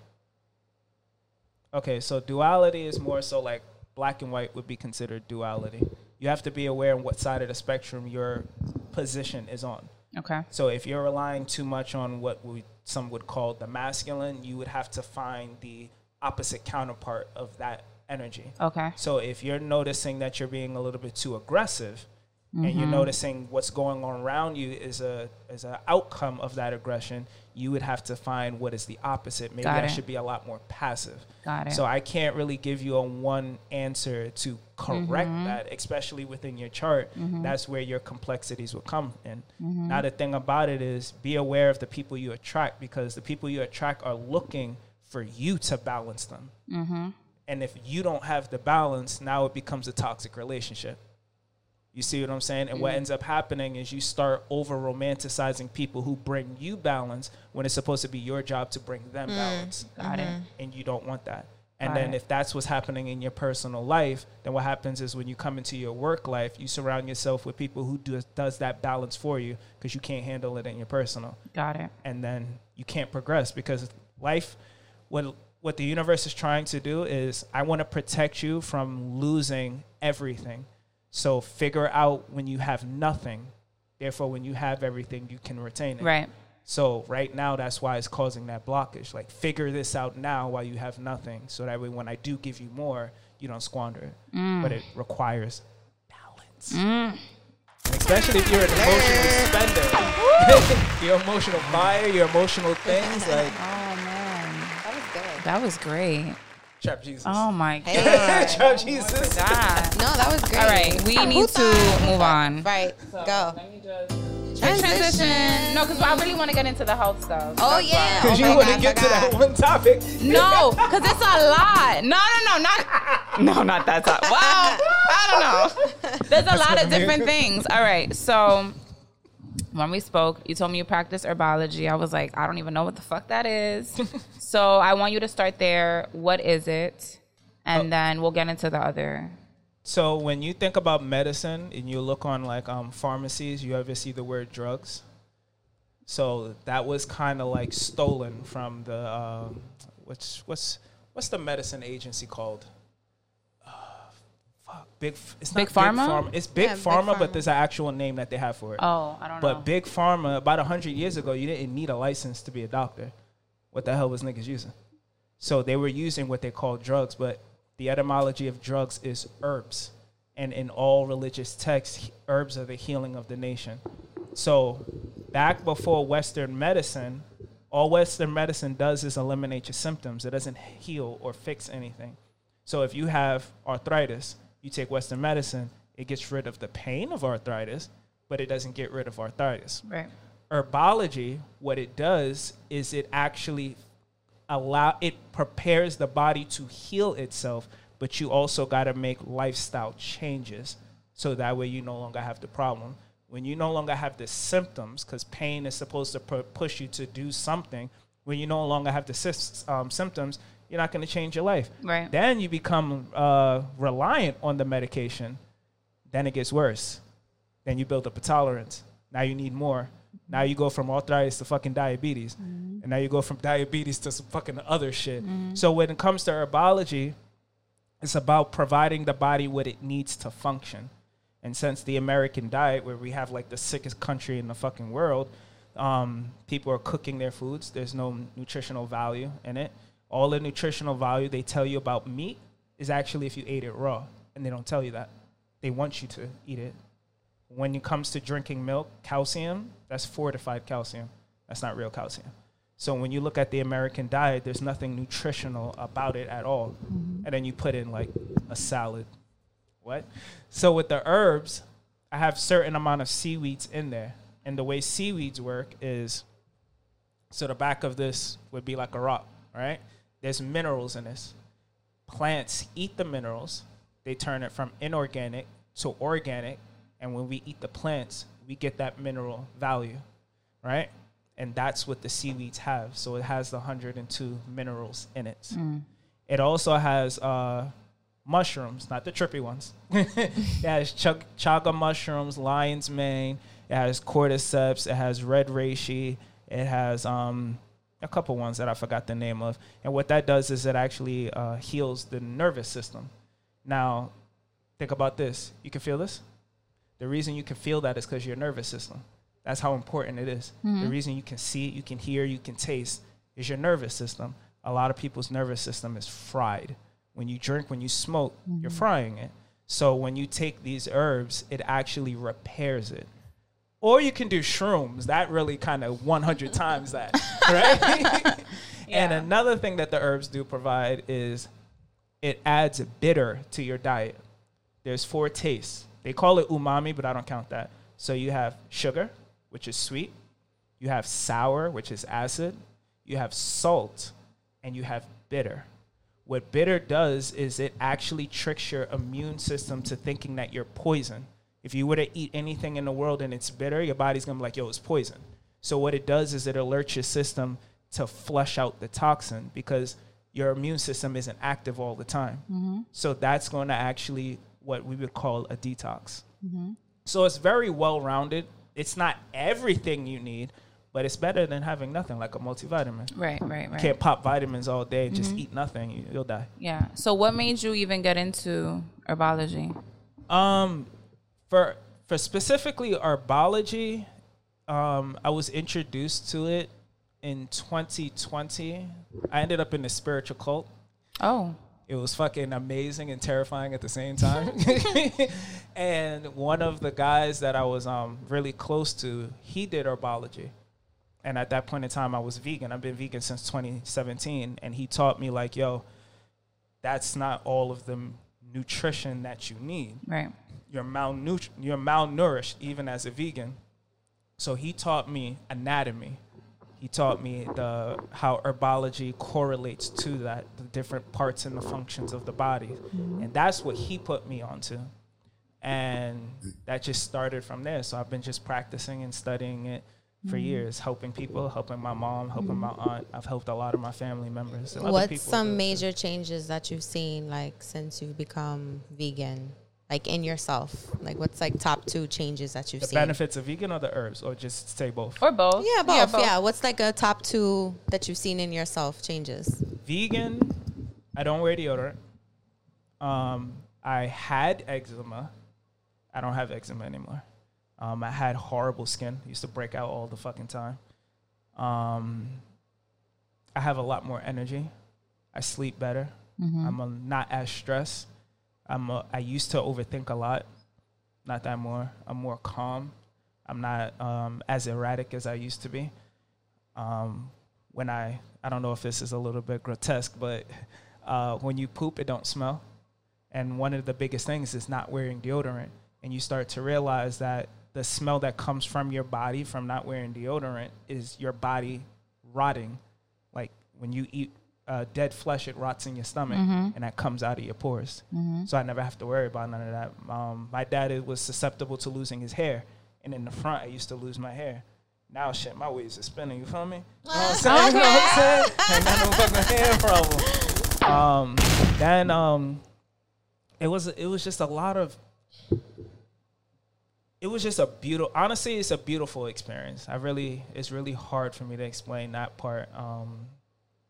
Okay, so duality is more so like black and white would be considered duality. You have to be aware on what side of the spectrum your position is on. Okay. So if you're relying too much on what we, some would call the masculine, you would have to find the opposite counterpart of that energy. Okay. So if you're noticing that you're being a little bit too aggressive, and Mm-hmm. you're noticing what's going on around you is a is an outcome of that aggression, you would have to find what is the opposite. Maybe Got I it. should be a lot more passive. Got it. So I can't really give you a one answer to correct Mm-hmm. that, especially within your chart. That's where your complexities will come in. Mm-hmm. Now the thing about it is be aware of the people you attract because the people you attract are looking for you to balance them. Mm-hmm. And if you don't have the balance, now it becomes a toxic relationship. You see what I'm saying? And Mm-hmm. what ends up happening is you start over romanticizing people who bring you balance when it's supposed to be your job to bring them balance. Got it. And you don't want that. And Got then it. if that's what's happening in your personal life, then what happens is when you come into your work life, you surround yourself with people who do, does that balance for you because you can't handle it in your personal Got it. and then you can't progress because life what what the universe is trying to do is I want to protect you from losing everything. So figure out when you have nothing. Therefore when you have everything you can retain it. Right. So right now that's why it's causing that blockage. Like figure this out now while you have nothing so that way when I do give you more, you don't squander it. Mm. But it requires balance. And especially if you're an emotional spender. your emotional buyer, your emotional things like Oh man, That was good. that was great. Trap Jesus. Oh my Hey. god. Trap Jesus. Oh god. No, that was great. All right, we need to move on. Right. Go. Let me just transition. No, because I really want to get into the health stuff. Oh That's yeah. Because oh you want to get to forgot. that one topic. No, because it's a lot. No, no, no, not no, not that top. Well, I don't know. There's a lot of different things. All right, so when we spoke, you told me you practice herbology. I was like, I don't even know what the fuck that is. so I want you to start there. What is it? And then we'll get into the other. So when you think about medicine and you look on like um, pharmacies, you ever see the word drugs? So that was kind of like stolen from the um, what's what's what's the medicine agency called? Fuck, big. It's Big not Pharma? Big Pharma. It's Big, Yeah, Big Pharma, Pharma. but there's an actual name that they have for it. Oh, I don't know. But Big Pharma, about hundred years ago, you didn't need a license to be a doctor. What the hell was niggas using? So they were using what they call drugs, but the etymology of drugs is herbs. And in all religious texts, herbs are the healing of the nation. So back before Western medicine, all Western medicine does is eliminate your symptoms. It doesn't heal or fix anything. So if you have arthritis, you take Western medicine, it gets rid of the pain of arthritis, but it doesn't get rid of arthritis. Right. herbology what it does is it actually allow it prepares the body to heal itself but you also got to make lifestyle changes. So that way you no longer have the problem. When you no longer have the symptoms because pain is supposed to pu- push you to do something when you no longer have the um, symptoms you're not going to change your life Right. then you become uh, reliant on the medication then it gets worse then you build up a tolerance. Now you need more. Now you go from arthritis to fucking diabetes. And now you go from diabetes to some fucking other shit. So when it comes to herbology, it's about providing the body what it needs to function. And since the American diet, where we have like the sickest country in the fucking world, um, people are cooking their foods. There's no nutritional value in it. All the nutritional value they tell you about meat is actually if you ate it raw, and they don't tell you that. They want you to eat it. When it comes to drinking milk, calcium, that's fortified calcium. That's not real calcium. So when you look at the American diet, there's nothing nutritional about it at all. Mm-hmm. And then you put in like a salad. What? So with the herbs, I have certain amount of seaweeds in there. And the way seaweeds work is so the back of this would be like a rock, right? There's minerals in this. Plants eat the minerals. They turn it from inorganic to organic. And when we eat the plants, we get that mineral value, right? And that's what the seaweeds have. So it has the 102 minerals in it. It also has uh, mushrooms, not the trippy ones. it has chug- chaga mushrooms, lion's mane. It has cordyceps. It has red reishi. It has um, a couple ones that I forgot the name of. And what that does is it actually uh, heals the nervous system. Now, think about this. You can feel this? The reason you can feel that is because your nervous system. That's how important it is. The reason you can see it, you can hear, you can taste is your nervous system. A lot of people's nervous system is fried. When you drink, when you smoke, you're frying it. So when you take these herbs, it actually repairs it. Or you can do shrooms. That really kind of 100 times that, right? And another thing that the herbs do provide is it adds bitter to your diet. There's four tastes. They call it umami, but I don't count that. So you have sugar, which is sweet. You have sour, which is acid. You have salt, and you have bitter. What bitter does is it actually tricks your immune system to thinking that you're poison. If you were to eat anything in the world and it's bitter, your body's gonna be like, yo, it's poison. So what it does is it alerts your system to flush out the toxin because your immune system isn't active all the time. Mm-hmm. So that's going to actually what we would call a detox. Mm-hmm. So it's very well rounded. It's not everything you need, but it's better than having nothing like a multivitamin. Right, right, right. Can't pop vitamins all day and just mm-hmm. eat nothing. You, you'll die. Yeah. So what made you even get into herbology? Um, for for specifically herbology, um, I was introduced to it in 2020. I ended up in a spiritual cult. Oh. It was fucking amazing and terrifying at the same time. and one of the guys that I was um, really close to, he did herbology. And at that point in time, I was vegan. I've been vegan since 2017. And he taught me, like, yo, that's not all of the nutrition that you need Right. You're malnutri- you're malnourished even as a vegan. So he taught me anatomy. He taught me the how herbology correlates to that, the different parts and the functions of the body, mm-hmm. and that's what he put me onto, and that just started from there. So I've been just practicing and studying it for mm-hmm. years, helping people, helping my mom, helping my mm-hmm. aunt. I've helped a lot of my family members. And other What's some major changes that you've seen like since you've become vegan? Like in yourself? Like what's like top two changes that you've the seen? benefits of vegan or the herbs, or just say both? Or both. Yeah, both. Yeah, What's like a top two that you've seen in yourself changes? vegan. I don't wear deodorant. Um, I had eczema. I don't have eczema anymore. Um, I had horrible skin. Used to break out all the fucking time. Um, I have a lot more energy. I sleep better. I'm uh not as stressed. I'm a, I used to overthink a lot. Not that more. I'm more calm. I'm not um, as erratic as I used to be. Um, when I I don't know if this is a little bit grotesque, but uh, when you poop, it don't smell. And one of the biggest things is not wearing deodorant. And you start to realize that the smell that comes from your body from not wearing deodorant is your body rotting. Like when you eat uh, dead flesh, it rots in your stomach, and that comes out of your pores. So I never have to worry about none of that. Um, my dad was susceptible to losing his hair, and in the front, I used to lose my hair. Now, shit, my waves are spinning. You feel me? You know what I'm saying? You know what I'm saying? Ain't got no fucking hair problem. Um, then um, it was it was just a lot of. It was just a beautiful. Honestly, it's a beautiful experience. I really, it's really hard for me to explain that part. Um,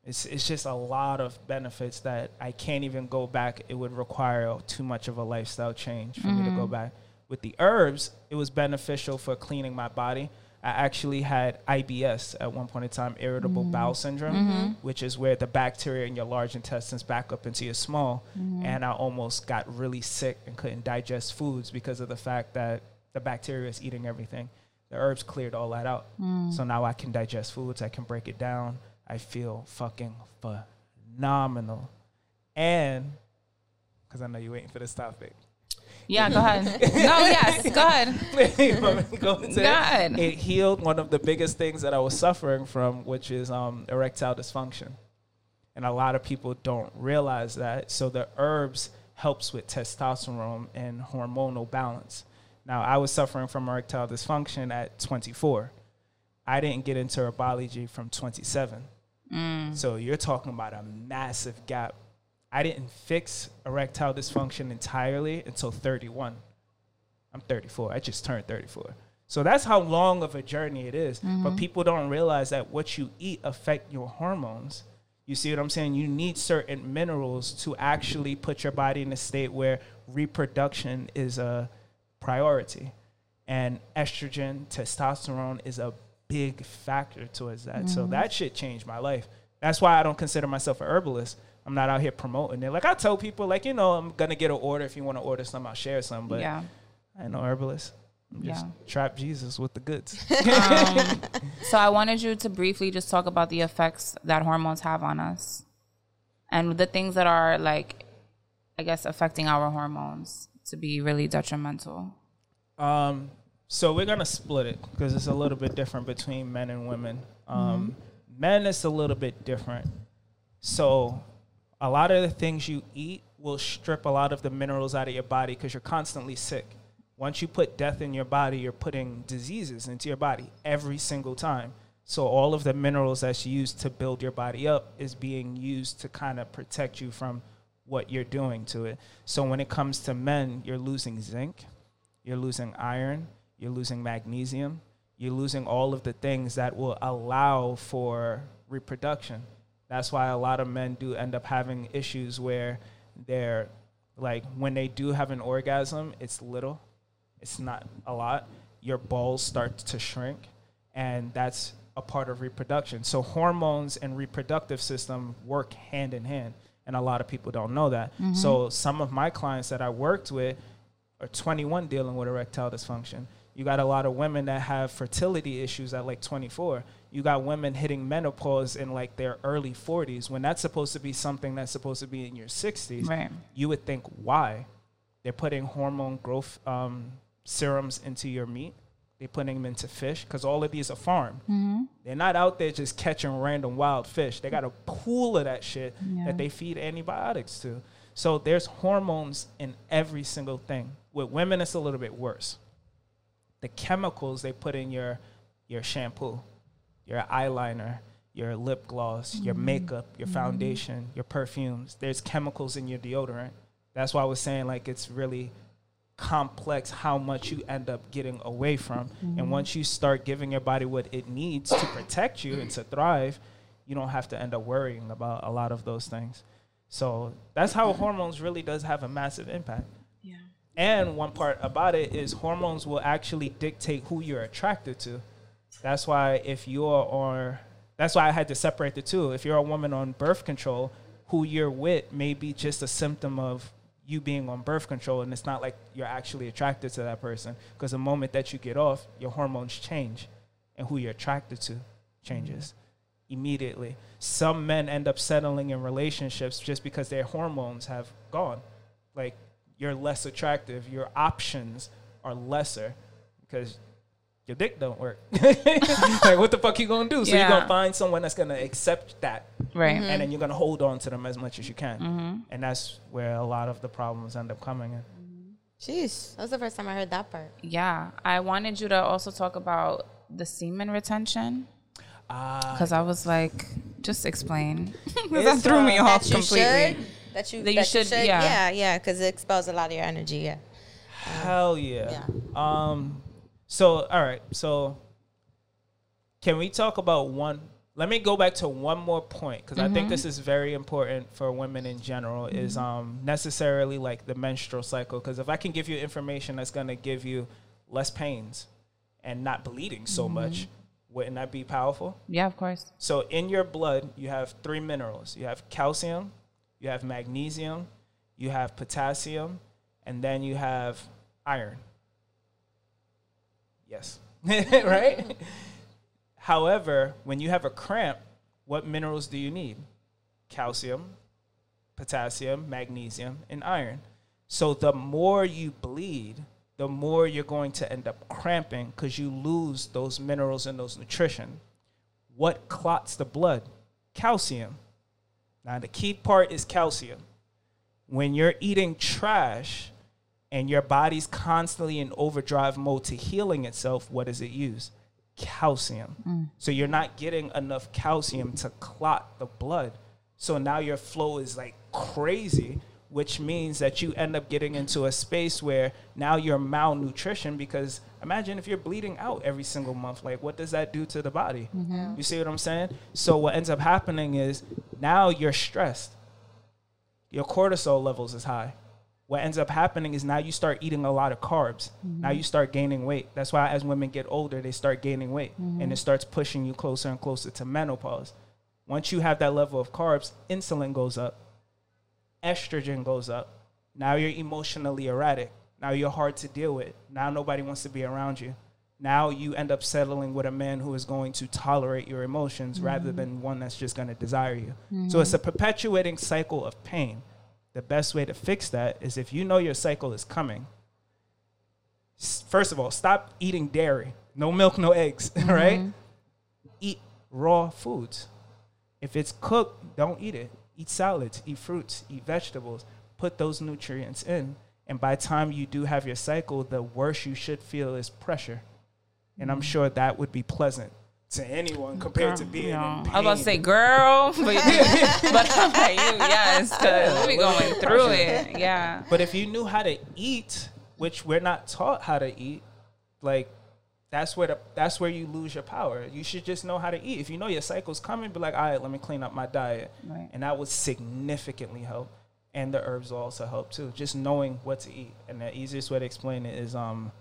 it's it's just a lot of benefits that I can't even go back. It would require too much of a lifestyle change for me to go mm-hmm. back. With the herbs, it was beneficial for cleaning my body. I actually had IBS at one point in time, irritable mm-hmm. bowel syndrome, mm-hmm. which is where the bacteria in your large intestines back up into your small. And I almost got really sick and couldn't digest foods because of the fact that the bacteria is eating everything. The herbs cleared all that out. Mm. So now I can digest foods, I can break it down. I feel fucking phenomenal. And because I know you're waiting for this topic. Yeah, go ahead. no, yes, go ahead. You want me to go into it? Go ahead. It healed one of the biggest things that I was suffering from, which is um, erectile dysfunction. And a lot of people don't realize that. So the herbs helps with testosterone and hormonal balance. Now, I was suffering from erectile dysfunction at 24. I didn't get into herbology from 27. Mm. So you're talking about a massive gap. I didn't fix erectile dysfunction entirely until 31. I'm 34. I just turned 34. So that's how long of a journey it is. But mm-hmm. people don't realize that what you eat affect your hormones. You see what I'm saying? You need certain minerals to actually put your body in a state where reproduction is a priority. And estrogen, testosterone is a big factor towards that. So that shit changed my life. That's why I don't consider myself a herbalist. I'm not out here promoting it. Like I tell people, like, you know, I'm gonna get an order. If you want to order some, I'll share some. But yeah. I ain't no herbalist. I'm just Yeah. trap Jesus with the goods. Um, so I wanted you to briefly just talk about the effects that hormones have on us, and the things that are like, I guess, affecting our hormones to be really detrimental. Um, so we're gonna split it because it's a little bit different between men and women. Um, Men is a little bit different. So a lot of the things you eat will strip a lot of the minerals out of your body because you're constantly sick. Once you put death in your body, you're putting diseases into your body every single time. So all of the minerals that's used to build your body up is being used to kind of protect you from what you're doing to it. So when it comes to men, you're losing zinc, you're losing iron, you're losing magnesium, you're losing all of the things that will allow for reproduction. That's why a lot of men do end up having issues where they're like when they do have an orgasm, it's little, it's not a lot. Your balls start to shrink, and that's a part of reproduction. So hormones and reproductive system work hand in hand, and a lot of people don't know that. Mm-hmm. So some of my clients that I worked with are 21 dealing with erectile dysfunction. You got a lot of women that have fertility issues at like 24. You got women hitting menopause in like their early 40s when that's supposed to be something that's supposed to be in your 60s. Right. You would think, why? They're putting hormone growth um, serums into your meat. They're putting them into fish because all of these are farmed. Mm-hmm. They're not out there just catching random wild fish. They got a pool of that shit Yeah. that they feed antibiotics to. So there's hormones in every single thing. With women, it's a little bit worse. The chemicals they put in your your shampoo, your eyeliner, your lip gloss, your mm-hmm. makeup, your mm-hmm. foundation, your perfumes. There's chemicals in your deodorant. That's why I was saying like it's really complex how much you end up getting away from. And mm-hmm. once you start giving your body what it needs to protect you and to thrive, you don't have to end up worrying about a lot of those things. So that's how hormones really does have a massive impact. And one part about it is hormones will actually dictate who you're attracted to. That's why if you're on, that's why I had to separate the two. If you're a woman on birth control, who you're with may be just a symptom of you being on birth control, and it's not like you're actually attracted to that person. Because the moment that you get off, your hormones change, and who you're attracted to changes mm-hmm. immediately. Some men end up settling in relationships just because their hormones have gone. Like you're less attractive, your options are lesser because your dick don't work. like what the fuck you gonna do? So you're gonna find someone that's gonna accept that, Right. and then you're gonna hold on to them as much as you can, and that's where a lot of the problems end up coming in. Jeez, that was the first time I heard that part. Yeah. I wanted you to also talk about the semen retention Ah, because I was like, just explain. that threw me uh, off that completely. should. That you That you should, yeah. yeah, yeah, because it expels a lot of your energy. Yeah. Hell yeah. Um so all right, so can we talk about one let me go back to one more point because I think this is very important for women in general is um necessarily like the menstrual cycle because if I can give you information that's going to give you less pains and not bleeding so much wouldn't that be powerful? Yeah, of course. So in your blood, you have three minerals. You have calcium, you have magnesium, you have potassium, and then you have iron. Yes. right? However, when you have a cramp, what minerals do you need? Calcium, potassium, magnesium, and iron. So the more you bleed, the more you're going to end up cramping because you lose those minerals and those nutrition. What clots the blood? Calcium. Now, the key part is calcium. When you're eating trash and your body's constantly in overdrive mode to healing itself, what does it use? Calcium. Mm. So you're not getting enough calcium to clot the blood. So now your flow is like crazy, which means that you end up getting into a space where now you're malnutrition because imagine if you're bleeding out every single month. Like, what does that do to the body? Mm-hmm. You see what I'm saying? So, what ends up happening is now you're stressed, your cortisol levels is high. What ends up happening is now you start eating a lot of carbs. Mm-hmm. Now you start gaining weight. That's why as women get older, they start gaining weight and mm-hmm. it starts pushing you closer and closer to menopause. Once you have that level of carbs, insulin goes up, estrogen goes up. Now you're emotionally erratic. Now you're hard to deal with. Now nobody wants to be around you. Now you end up settling with a man who is going to tolerate your emotions rather mm-hmm. than one that's just going to desire you. So it's a mm-hmm. perpetuating cycle of pain. The best way to fix that is if you know your cycle is coming, first of all, stop eating dairy. No milk, no eggs, right? Mm-hmm. Eat raw foods. If it's cooked, don't eat it. Eat salads, eat fruits, eat vegetables. Put those nutrients in. And by the time you do have your cycle, the worst you should feel is pressure. And I'm mm. sure that would be pleasant to anyone compared to being Yeah. in pain. I was about to say, girl, but, but I'm like, you, yes, because we going through it. Yeah. But if you knew how to eat, which we're not taught how to eat, like that's where the that's where you lose your power. You should just know how to eat. If you know your cycle's coming, be like, all right, let me clean up my diet, Right. and that would significantly help. And the herbs will also help too. Just knowing what to eat, and the easiest way to explain it is um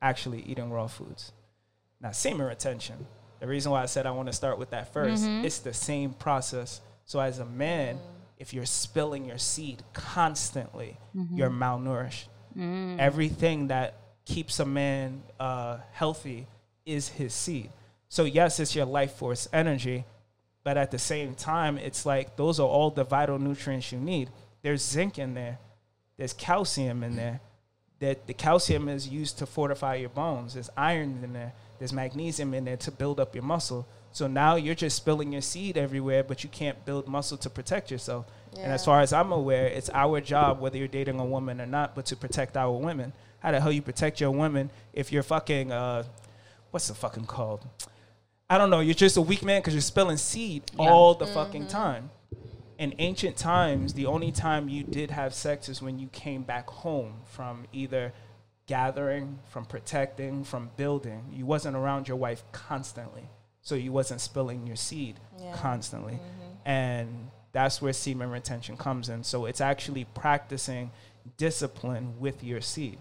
actually eating raw foods. Now, semen retention. The reason why I said I want to start with that 1st mm-hmm. it's the same process. So, as a man, if you're spilling your seed constantly, you're mm-hmm. malnourished. Mm. Everything that keeps a man uh, healthy is his seed. So, yes, it's your life force energy, but at the same time, it's like those are all the vital nutrients you need. There's zinc in there, there's calcium in there, that the calcium is used to fortify your bones. There's iron in there. There's magnesium in there to build up your muscle. So now you're just spilling your seed everywhere, but you can't build muscle to protect yourself. And as far as I'm aware, it's our job, whether you're dating a woman or not, but to protect our women. How the hell you protect your women if you're fucking uh, what's the fucking called? I don't know. You're just a weak man because you're spilling seed Yeah. all the fucking time. In ancient times, the only time you did have sex is when you came back home from either gathering, from protecting, from building. You wasn't around your wife constantly, so you wasn't spilling your seed Yeah. constantly, and that's where semen retention comes in. So it's actually practicing discipline with your seed.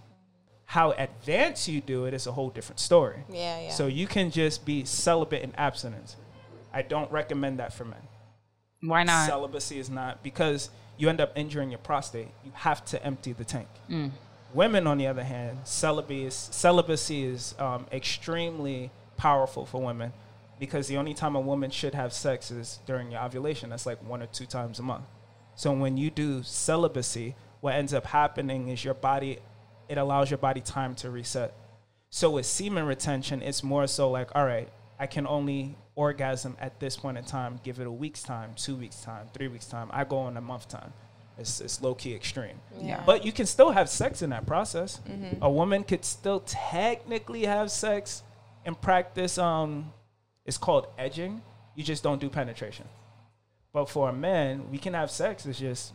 How advanced you do it is a whole different story. Yeah, yeah. So you can just be celibate and abstinence. I don't recommend that for men. Why not? Celibacy is not because you end up injuring your prostate. You have to empty the tank. Women, on the other hand, celibacy is, celibacy is um, extremely powerful for women because the only time a woman should have sex is during your ovulation. That's like one or two times a month. So when you do celibacy, what ends up happening is your body, it allows your body time to reset. So with semen retention, it's more so like, all right, I can only orgasm at this point in time. Give it a week's time, two weeks time, three weeks time. I go in a month time. It's, it's low key extreme. Yeah. But you can still have sex in that process. Mm-hmm. A woman could still technically have sex and practice. Um, it's called edging. You just don't do penetration. But for a man, we can have sex. It's just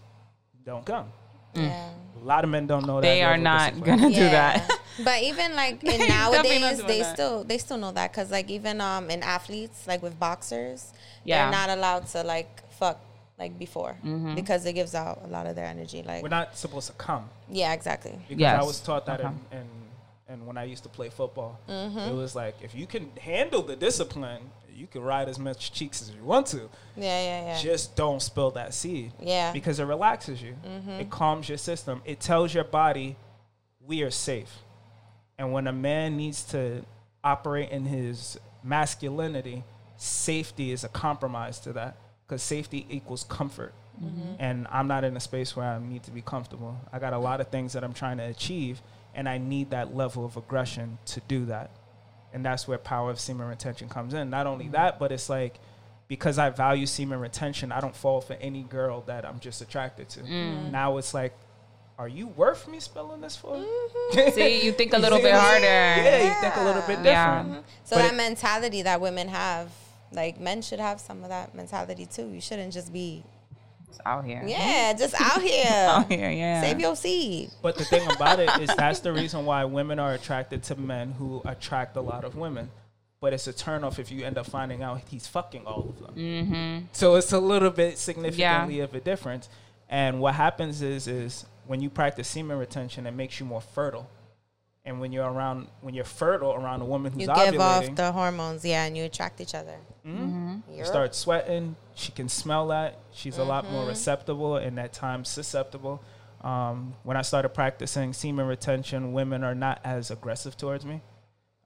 don't come. yeah. A lot of men don't know that. They are not gonna do Yeah. that. but even like in They definitely not nowadays, they that. still they still know that because like even um in athletes like with boxers, Yeah. they're not allowed to like fuck like before Mm-hmm. because it gives out a lot of their energy. Like We're not supposed to come. yeah, exactly. because Yes. I was taught that Okay. in, in and when I used to play football, Mm-hmm. it was like if you can handle the discipline, you can ride as much cheeks as you want to. Yeah, yeah, yeah. Just don't spill that seed. Yeah. Mm-hmm. Because it relaxes you. It calms your system. It tells your body we are safe. And when a man needs to operate in his masculinity, safety is a compromise to that because safety equals comfort. Mm-hmm. And I'm not in a space where I need to be comfortable. I got a lot of things that I'm trying to achieve, and I need that level of aggression to do that. And that's where power of semen retention comes in. Not only that, but it's like because I value semen retention, I don't fall for any girl that I'm just attracted to. Now it's like, are you worth me spilling this for? See, you think a little bit harder. Yeah, harder. you think a little bit different. Yeah. So But that it- mentality that women have, like men should have some of that mentality too. You shouldn't just be It's out here. yeah, just out here. Out here, yeah. Save your seed. But the thing about it is that's the reason why women are attracted to men who attract a lot of women. But it's a turnoff if you end up finding out he's fucking all of them. Mm-hmm. So it's a little bit significantly of a difference. And what happens is, is when you practice semen retention, it makes you more fertile. And when you're around, when you're fertile around a woman who's You give off the hormones, yeah, and you attract each other. you start sweating. She can smell that. She's a lot Mm-hmm. more receptible and at times susceptible. Um, when I started practicing semen retention, women are not as aggressive towards me.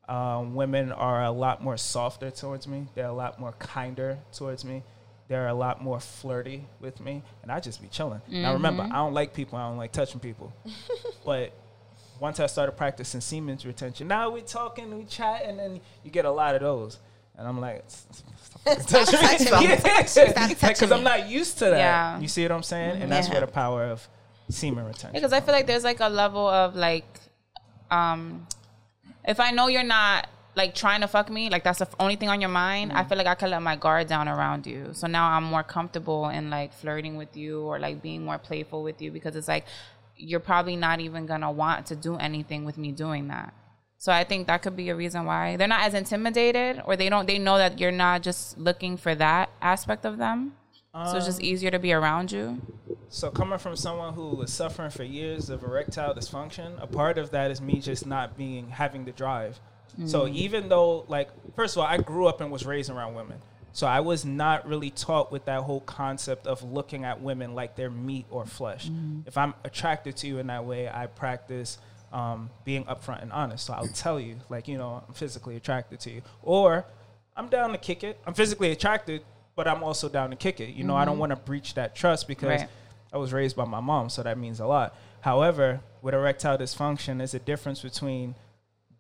Um, women are a lot more softer towards me. They're a lot more kinder towards me. They're a lot more flirty with me, and I just be chilling. Now remember, I don't like people. I don't like touching people. but once I started practicing semen retention, now we're talking, we chat, and then you get a lot of those. And I'm like, Stop touching me. Stop touching because I'm not used to that. Yeah. You see what I'm saying? And that's Yeah. where the power of semen retention. Because I feel like there's like a level of like, um, if I know you're not like trying to fuck me, like that's the only thing on your mind, I feel like I can let my guard down around you. So now I'm more comfortable in like flirting with you or like being more playful with you because it's like you're probably not even gonna want to do anything with me doing that. So I think that could be a reason why they're not as intimidated or they don't they know that you're not just looking for that aspect of them. so it's just um, easier to be around you. So coming from someone who was suffering for years of erectile dysfunction, a part of that is me just not being having the drive. So mm. even though like first of all, I grew up and was raised around women. So I was not really taught with that whole concept of looking at women like they're meat or flesh. Mm-hmm. If I'm attracted to you in that way, I practice um, being upfront and honest. So I'll mm. tell you, like, you know, I'm physically attracted to you. Or I'm down to kick it. I'm physically attracted, but I'm also down to kick it. You know, I don't mm-hmm. want to breach that trust because Right. I was raised by my mom, so that means a lot. However, with erectile dysfunction, there's a difference between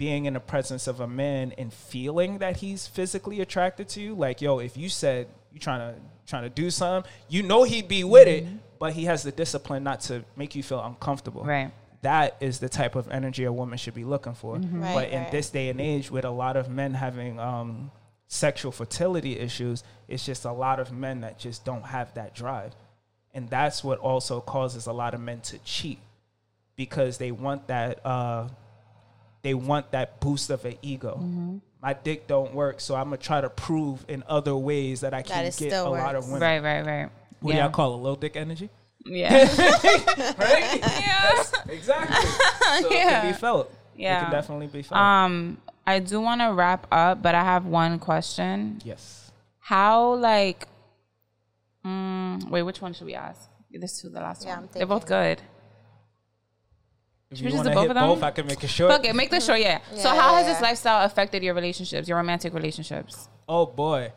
being in the presence of a man and feeling that he's physically attracted to you. Like, yo, if you said you're trying to trying to do something, you know he'd be with it, but he has the discipline not to make you feel uncomfortable. Right. That is the type of energy a woman should be looking for. Right, but in right. this day and age, with a lot of men having um, sexual fertility issues, it's just a lot of men that just don't have that drive. And that's what also causes a lot of men to cheat because they want that uh, they want that boost of an ego. Mm-hmm. My dick don't work, so I'm gonna try to prove in other ways that I can it get still a lot of women. Right, right, right. What yeah. y'all call a low dick energy? yeah. Right? yeah. exactly. So it can be felt. It Yeah. can definitely be felt. Um, I do want to wrap up, but I have one question. yes. How like, mm, wait, which one should we ask? This is the last Yeah, one. I'm They're both thinking. good. If Should you we just want to both hit of them? both, I can make it short. Okay, make this short. Yeah. so how has this lifestyle affected your relationships, your romantic relationships? Oh boy.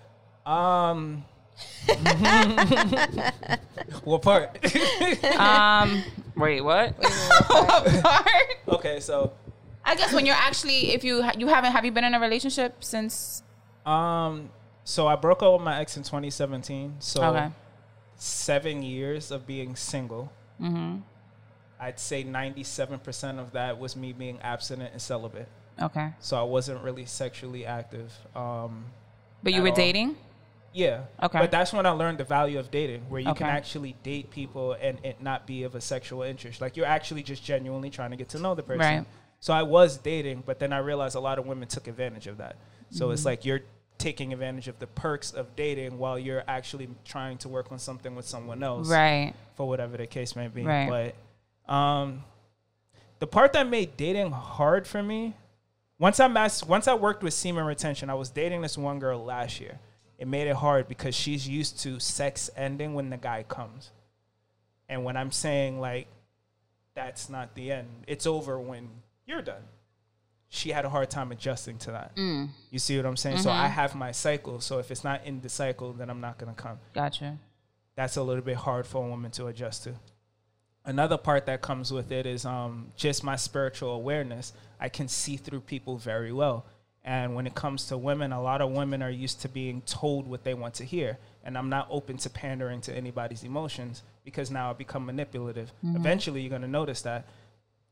Um. what part? Um, wait, what? what part? okay, so I guess when you're actually, if you you haven't, have you been in a relationship since? um, so I broke up with my ex in 2017. So Okay. seven years of being single. Mm-hmm. I'd say 97% of that was me being abstinent and celibate. Okay. So I wasn't really sexually active. Um, But you were all. dating. Yeah. Okay. But that's when I learned the value of dating, where you can actually date people and it not be of a sexual interest. Like you're actually just genuinely trying to get to know the person. Right. So I was dating, but then I realized a lot of women took advantage of that. So Mm-hmm. it's like you're taking advantage of the perks of dating while you're actually trying to work on something with someone else Right. for whatever the case may be. Right. But um, the part that made dating hard for me, once I mas- once I worked with semen retention, I was dating this one girl last year. It made it hard because she's used to sex ending when the guy comes, and when I'm saying like, that's not the end. It's over when you're done. She had a hard time adjusting to that. Mm. You see what I'm saying? So I have my cycle. So if it's not in the cycle, then I'm not gonna come Gotcha. that's a little bit hard for a woman to adjust to. Another part that comes with it is um, just my spiritual awareness. I can see through people very well. And when it comes to women, a lot of women are used to being told what they want to hear. And I'm not open to pandering to anybody's emotions because now I become manipulative. Eventually, you're going to notice that.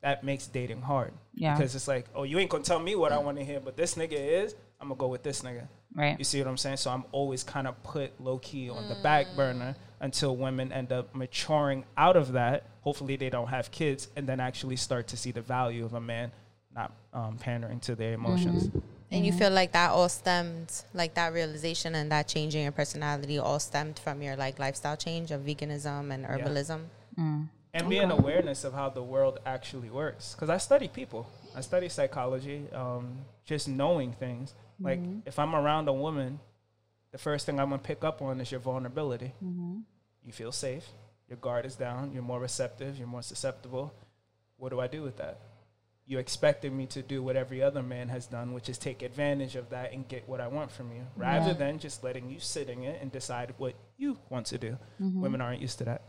That makes dating hard. Yeah. Because it's like, oh, you ain't going to tell me what I want to hear, but this nigga is. I'm going to go with this nigga. Right. You see what I'm saying? So I'm always kind of put low key on the back burner until women end up maturing out of that. Hopefully, they don't have kids and then actually start to see the value of a man not um, pandering to their emotions. Mm-hmm. And you mm-hmm. feel like that all stemmed, like that realization and that change in your personality all stemmed from your like lifestyle change of veganism and herbalism. Mm. And being awareness of how the world actually works. Because I study people, I study psychology, um, just knowing things. Like, mm-hmm. if I'm around a woman, the first thing I'm going to pick up on is your vulnerability. You feel safe, your guard is down, you're more receptive, you're more susceptible. What do I do with that? You expected me to do what every other man has done, which is take advantage of that and get what I want from you, rather Yeah. than just letting you sit in it and decide what you want to do. Women aren't used to that.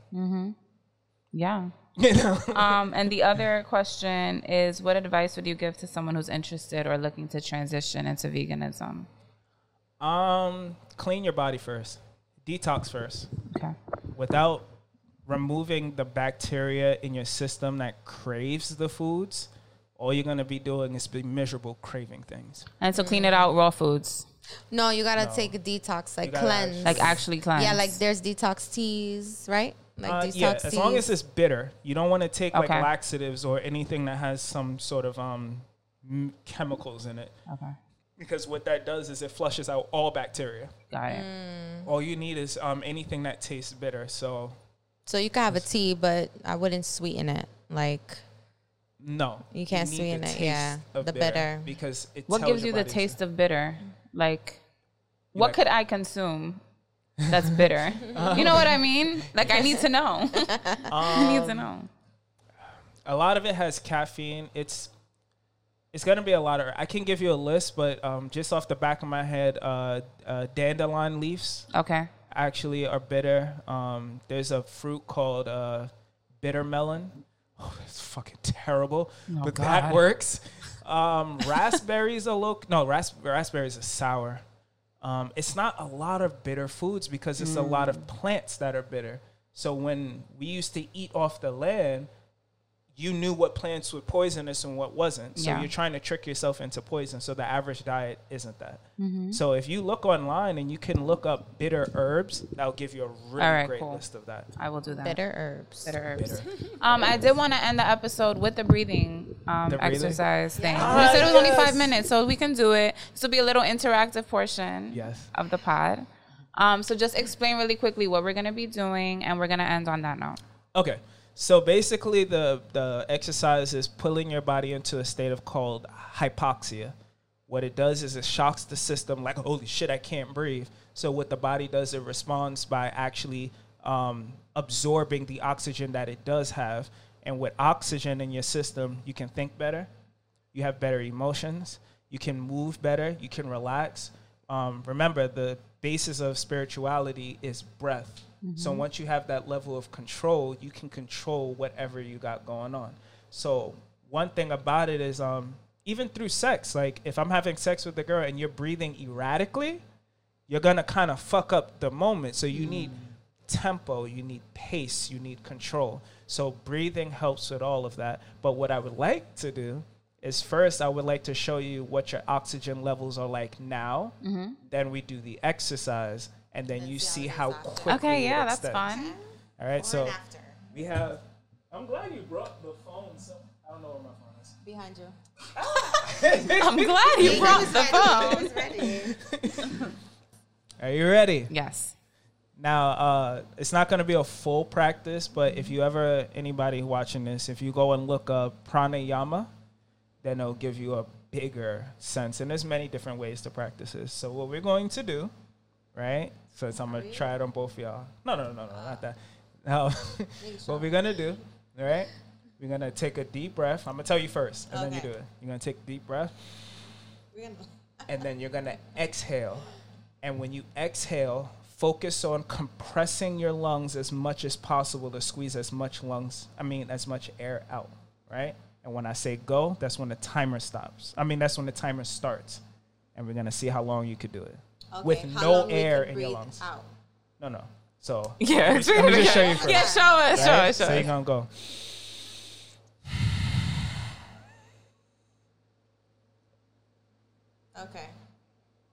Yeah. You know? Um, and the other question is, what advice would you give to someone who's interested or looking to transition into veganism? Um, clean your body first. Detox first. Okay. Without removing the bacteria in your system that craves the foods, all you're gonna be doing is be miserable craving things. And to clean it out, raw foods, No, you gotta No. take a detox, like cleanse. actually- like actually cleanse. yeah, like there's detox teas, right? Like Uh, detox yeah, teas. as long as it's bitter, you don't want to take like laxatives or anything that has some sort of um m- chemicals in it, okay. because what that does is it flushes out all bacteria. Got it. Mm. All you need is um anything that tastes bitter. So so you can have a tea, but I wouldn't sweeten it. Like no, You can't need sweeten the it, taste yeah, of the bitter. because it What tells gives your you the body to- taste of bitter? Like, what like- could I consume that's bitter? you know what I mean? Like, I need to know. I need Um, to know. a lot of it has caffeine. It's it's gonna be a lot of. I can give you a list, but um, just off the back of my head, uh, uh, dandelion leaves, Okay. Actually are bitter. Um, there's a fruit called uh, bitter melon. Oh, it's fucking terrible, but that works. Um, raspberries are low. No, ras- raspberries are sour. Um, it's not a lot of bitter foods because it's a lot of plants that are bitter. So when we used to eat off the land, you knew what plants were poisonous and what wasn't. So Yeah. you're trying to trick yourself into poison. So the average diet isn't that. Mm-hmm. So if you look online and you can look up bitter herbs, that'll give you a really All right, great cool. list of that. I will do that. Bitter herbs. Bitter herbs. Bitter. Um, I did want to end the episode with the breathing um, The breathing? exercise thing. Ah, we said it was only five minutes, so we can do it. This will be a little interactive portion Yes. of the pod. Um, so just explain really quickly what we're gonna be doing, and we're gonna end on that note. Okay. So basically, the the exercise is pulling your body into a state of called hypoxia. What it does is it shocks the system, like holy shit, I can't breathe. So what the body does, it responds by actually um, absorbing the oxygen that it does have. And with oxygen in your system, you can think better, you have better emotions, you can move better, you can relax. Um, remember, the basis of spirituality is breath. So mm-hmm. once you have that level of control, you can control whatever you got going on. So one thing about it is, um, even through sex, like if I'm having sex with a girl and you're breathing erratically, you're gonna kind of fuck up the moment. So you mm. need tempo, you need pace, you need control. So breathing helps with all of that. But what I would like to do is first I would like to show you what your oxygen levels are like now. Mm-hmm. Then we do the exercise, and then you see how quickly. Okay, it yeah, that's extends. fun. All right, so after. we have. I'm glad you brought the phone. So I don't know where my phone is. Behind you. I'm glad you brought the phone. Are you ready? Yes. Now, uh, it's not going to be a full practice, but if you ever, anybody watching this, if you go and look up pranayama, then it'll give you a bigger sense. And there's many different ways to practice this. So what we're going to do, right? So I'm to try it on both of y'all. No, no, no, no, no not that. No. what we're to do, all right? We're to take a deep breath. I'm to tell you first, and then you do it. You're to take a deep breath, and then you're to exhale. And when you exhale, focus on compressing your lungs as much as possible to squeeze as much lungs, I mean, as much air out, right? And when I say go, that's when the timer stops. I mean, that's when the timer starts. And we're to see how long you could do it with no air in your lungs. Out. No, no. So, Yeah. let me, let me just show you first. Yeah, show us, show us, show So you're going to go. Okay.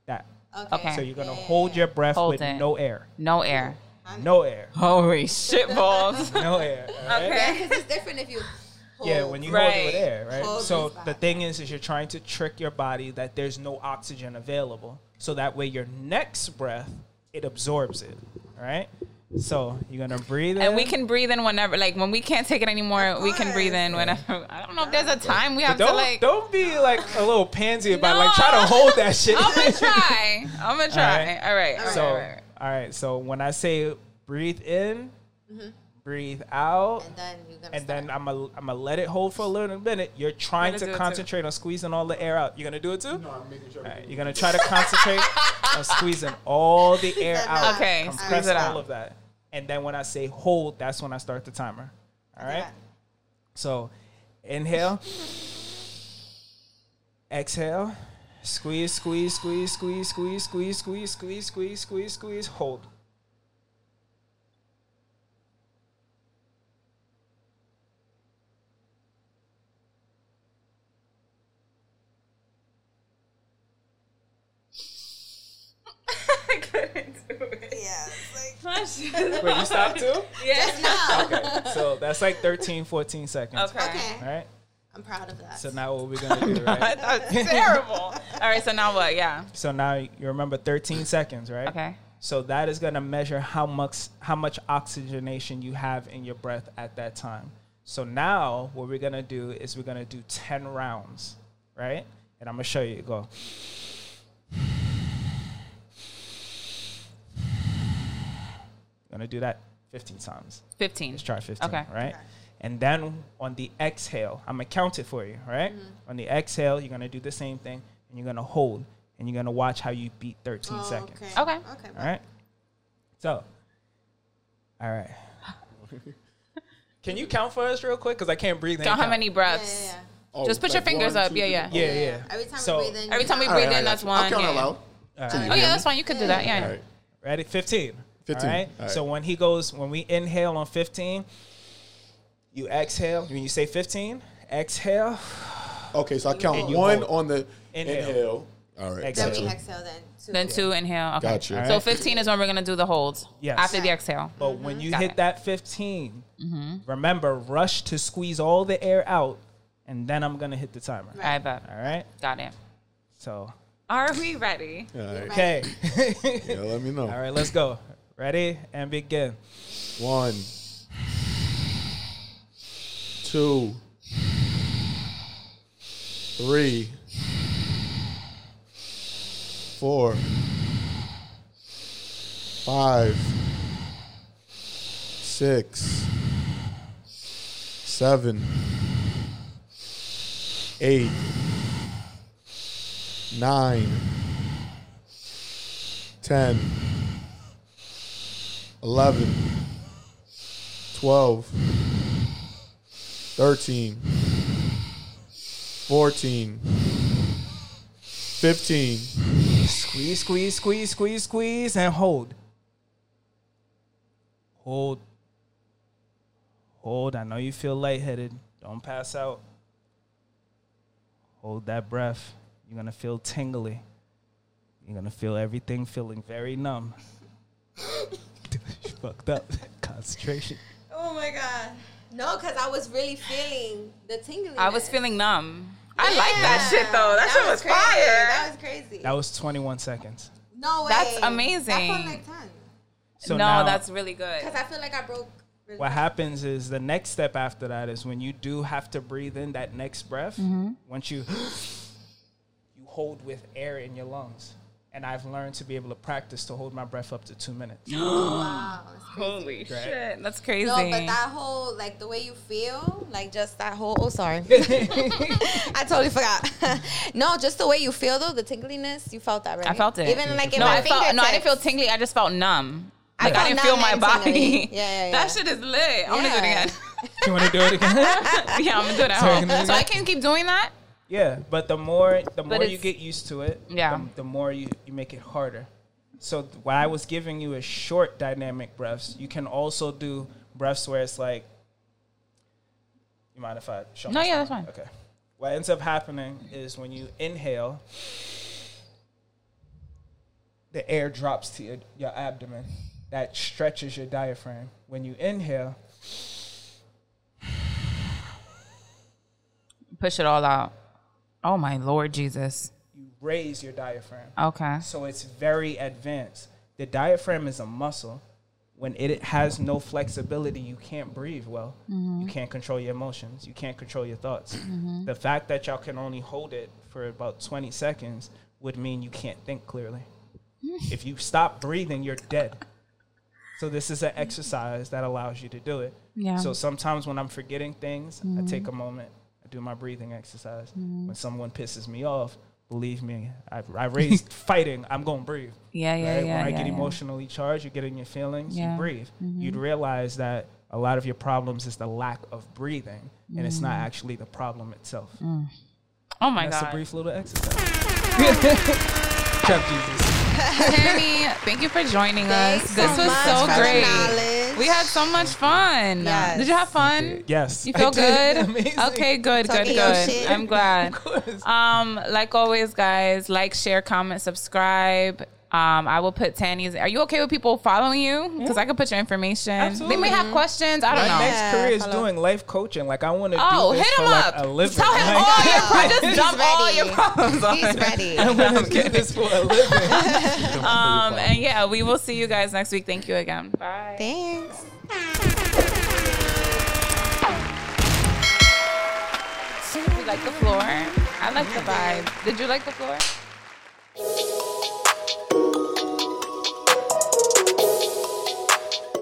That. Okay. Okay. So you're going to Yeah, yeah, hold yeah. your breath Hold with it. no air. No air. No air. Holy shit balls. No air. all right? Yeah, 'cause it's different if you. Yeah, when you hold it with Right. air, right? Hold so the thing is, is you're trying to trick your body that there's no oxygen available, so that way your next breath it absorbs it. All right. So you're gonna breathe in, And we can breathe in whenever, like when we can't take it anymore, we can breathe in whenever. I don't know if there's a time we have don't to like. don't be like a little pansy about No. like try to hold that shit. I'm gonna try. I'm gonna try. right. All right. All right. so all right. all right. So when I say breathe in, mm-hmm. Breathe out. And then you're gonna. and then I'm gonna I'm gonna let it hold for a little minute. You're trying gonna to do it too. concentrate on squeezing all the air out. You're gonna do it too. No, I'm making sure. All right, you're gonna try to concentrate on squeezing all the air said out. Okay, compress squeeze it all out. of that, and then when I say hold, that's when I start the timer. All right. So, inhale, exhale, squeeze, squeeze, squeeze, squeeze, squeeze, squeeze, squeeze, squeeze, squeeze, squeeze, squeeze, hold. I couldn't do it. Yeah. My shit. Wait, you stopped too? Yeah. Okay, so that's like 13, 14 seconds. Okay. Okay. All right. I'm proud of that. So now what we're gonna do, right? That's terrible. All right. So now what? Yeah. So now you remember 13 seconds, right? Okay. So that is going to measure how much how much oxygenation you have in your breath at that time. So now what we're going to do is we're going to do 10 rounds, right? And I'm going to show you. Go. Going to do that 15 times. Fifteen. Let's try 15, Okay. right? And then on the exhale, I'm going to count it for you, right? Mm-hmm. On the exhale, you're going to do the same thing and you're going to hold and you're going to watch how you beat 13 Oh, seconds. Okay. Okay. Okay. All right. So, all right. Can you count for us real quick? Because I can't breathe. Count how count. many breaths. Yeah, Oh, Just put your fingers one, up. two, Yeah, three, yeah. four. Yeah, yeah. Every time So- we breathe in, Every time we breathe All right, in, I that's got you. I'll one. count Yeah. out loud. Oh yeah, that's fine. You could do that. Yeah. All right. Ready? 15. 15. All right? All right. So when he goes, when we inhale on 15, you exhale. When you say 15, exhale. Okay, so I count one hold. on the Inhale. inhale. All right. Exhale. Then we gotcha. exhale. Then two. Then two inhale. Okay. Gotcha. All So 15 is when we're gonna do the holds. Yes. After the exhale. But when you Got hit it. that 15, mm-hmm. remember, rush to squeeze all the air out, and then I'm going to hit the timer. I bet. All right? Got it. So, Are we ready? All right. okay. Yeah, let me know. all right, let's go. Ready? And begin. One, two, three, four, five, six, seven, eight, nine, ten. 11, 12, 13, 14, 15, Squeeze, squeeze, squeeze, squeeze, squeeze, and hold. Hold. Hold. I know you feel lightheaded. Don't pass out. Hold that breath. You're going to feel tingly. You're going to feel everything feeling very numb. You fucked up. Concentration. Oh my god. No, because I was really feeling the tingling. I was feeling numb. I like that shit though. That, shit was, crazy. fire. That was crazy. That was 21 seconds. no way. That's That amazing. felt like ten. So no, now, that's really good. Because I feel like I broke. really what bad. happens is the next step after that is when you do have to breathe in that next breath mm-hmm. once you you hold with air in your lungs and i've learned to be able to practice to hold my breath up to two minutes Wow. that's crazy. Holy shit, that's crazy. No, but that whole like the way you feel, like just that whole. Oh, sorry, I totally forgot. no, just the way you feel though, the tingliness, you felt that, right? I felt it. Even like in no, my I felt no, I didn't feel fingertips. tingly. I just felt numb. I Like I, didn't feel my body. Yeah, yeah, yeah. That shit is lit. I'm gonna do it again. you want to do it again yeah, I'm gonna do it at Sorry, home. can I do So I that? can keep doing that. Yeah but the more the more you get used to it Yeah. the, the more you, you make it harder so what i was giving you is short dynamic breaths you can also do breaths where it's like you mind if i show No, yeah, that's fine. okay what ends up happening is when you inhale the air drops to your, your abdomen that stretches your diaphragm when you inhale Push it all out. Oh my Lord Jesus. you raise your diaphragm Okay. So it's very advanced. The diaphragm is a muscle. When it has no flexibility, you can't breathe well. Mm-hmm. You can't control your emotions. You can't control your thoughts. Mm-hmm. The fact that y'all can only hold it for about 20 seconds would mean you can't think clearly. if you stop breathing, you're dead. So this is an exercise that allows you to do it. Yeah. So sometimes when I'm forgetting things, I take mm-hmm. a moment, do my breathing exercise. When someone pisses me off, believe me, I, I raised fighting. I'm gonna breathe. Yeah, yeah, right? yeah. when I get yeah. emotionally charged, you get in your feelings, Yeah. Mm-hmm. you breathe. You'd realize that a lot of your problems is the lack of breathing, and it's not actually the problem itself. Oh Mm. my That's God. That's a brief little exercise. Chef Jesus. Tanny, thank you for joining Thanks us. This so was much so for the great. Knowledge. We had so much fun. Yes. Did you have fun? Yes. You feel good? Amazing. Okay, good, good, Talking your good. I'm glad. Of course. Um, like always, guys, like, share, comment, subscribe. Um, I will put Tanny's. Are you okay with people following you? Because I can put your information. Absolutely. They may have questions. I don't know. next career is follow. doing life coaching. Like I want to Oh, do this hit for him like up. a living. Tell him Like, all your problems. He's Just dump all ready. your problems on He's ready. I want to do this for a living. Um, and yeah, we will see you guys next week. Thank you again. Bye. Thanks. You like the floor? I like the vibe. Did you like the floor?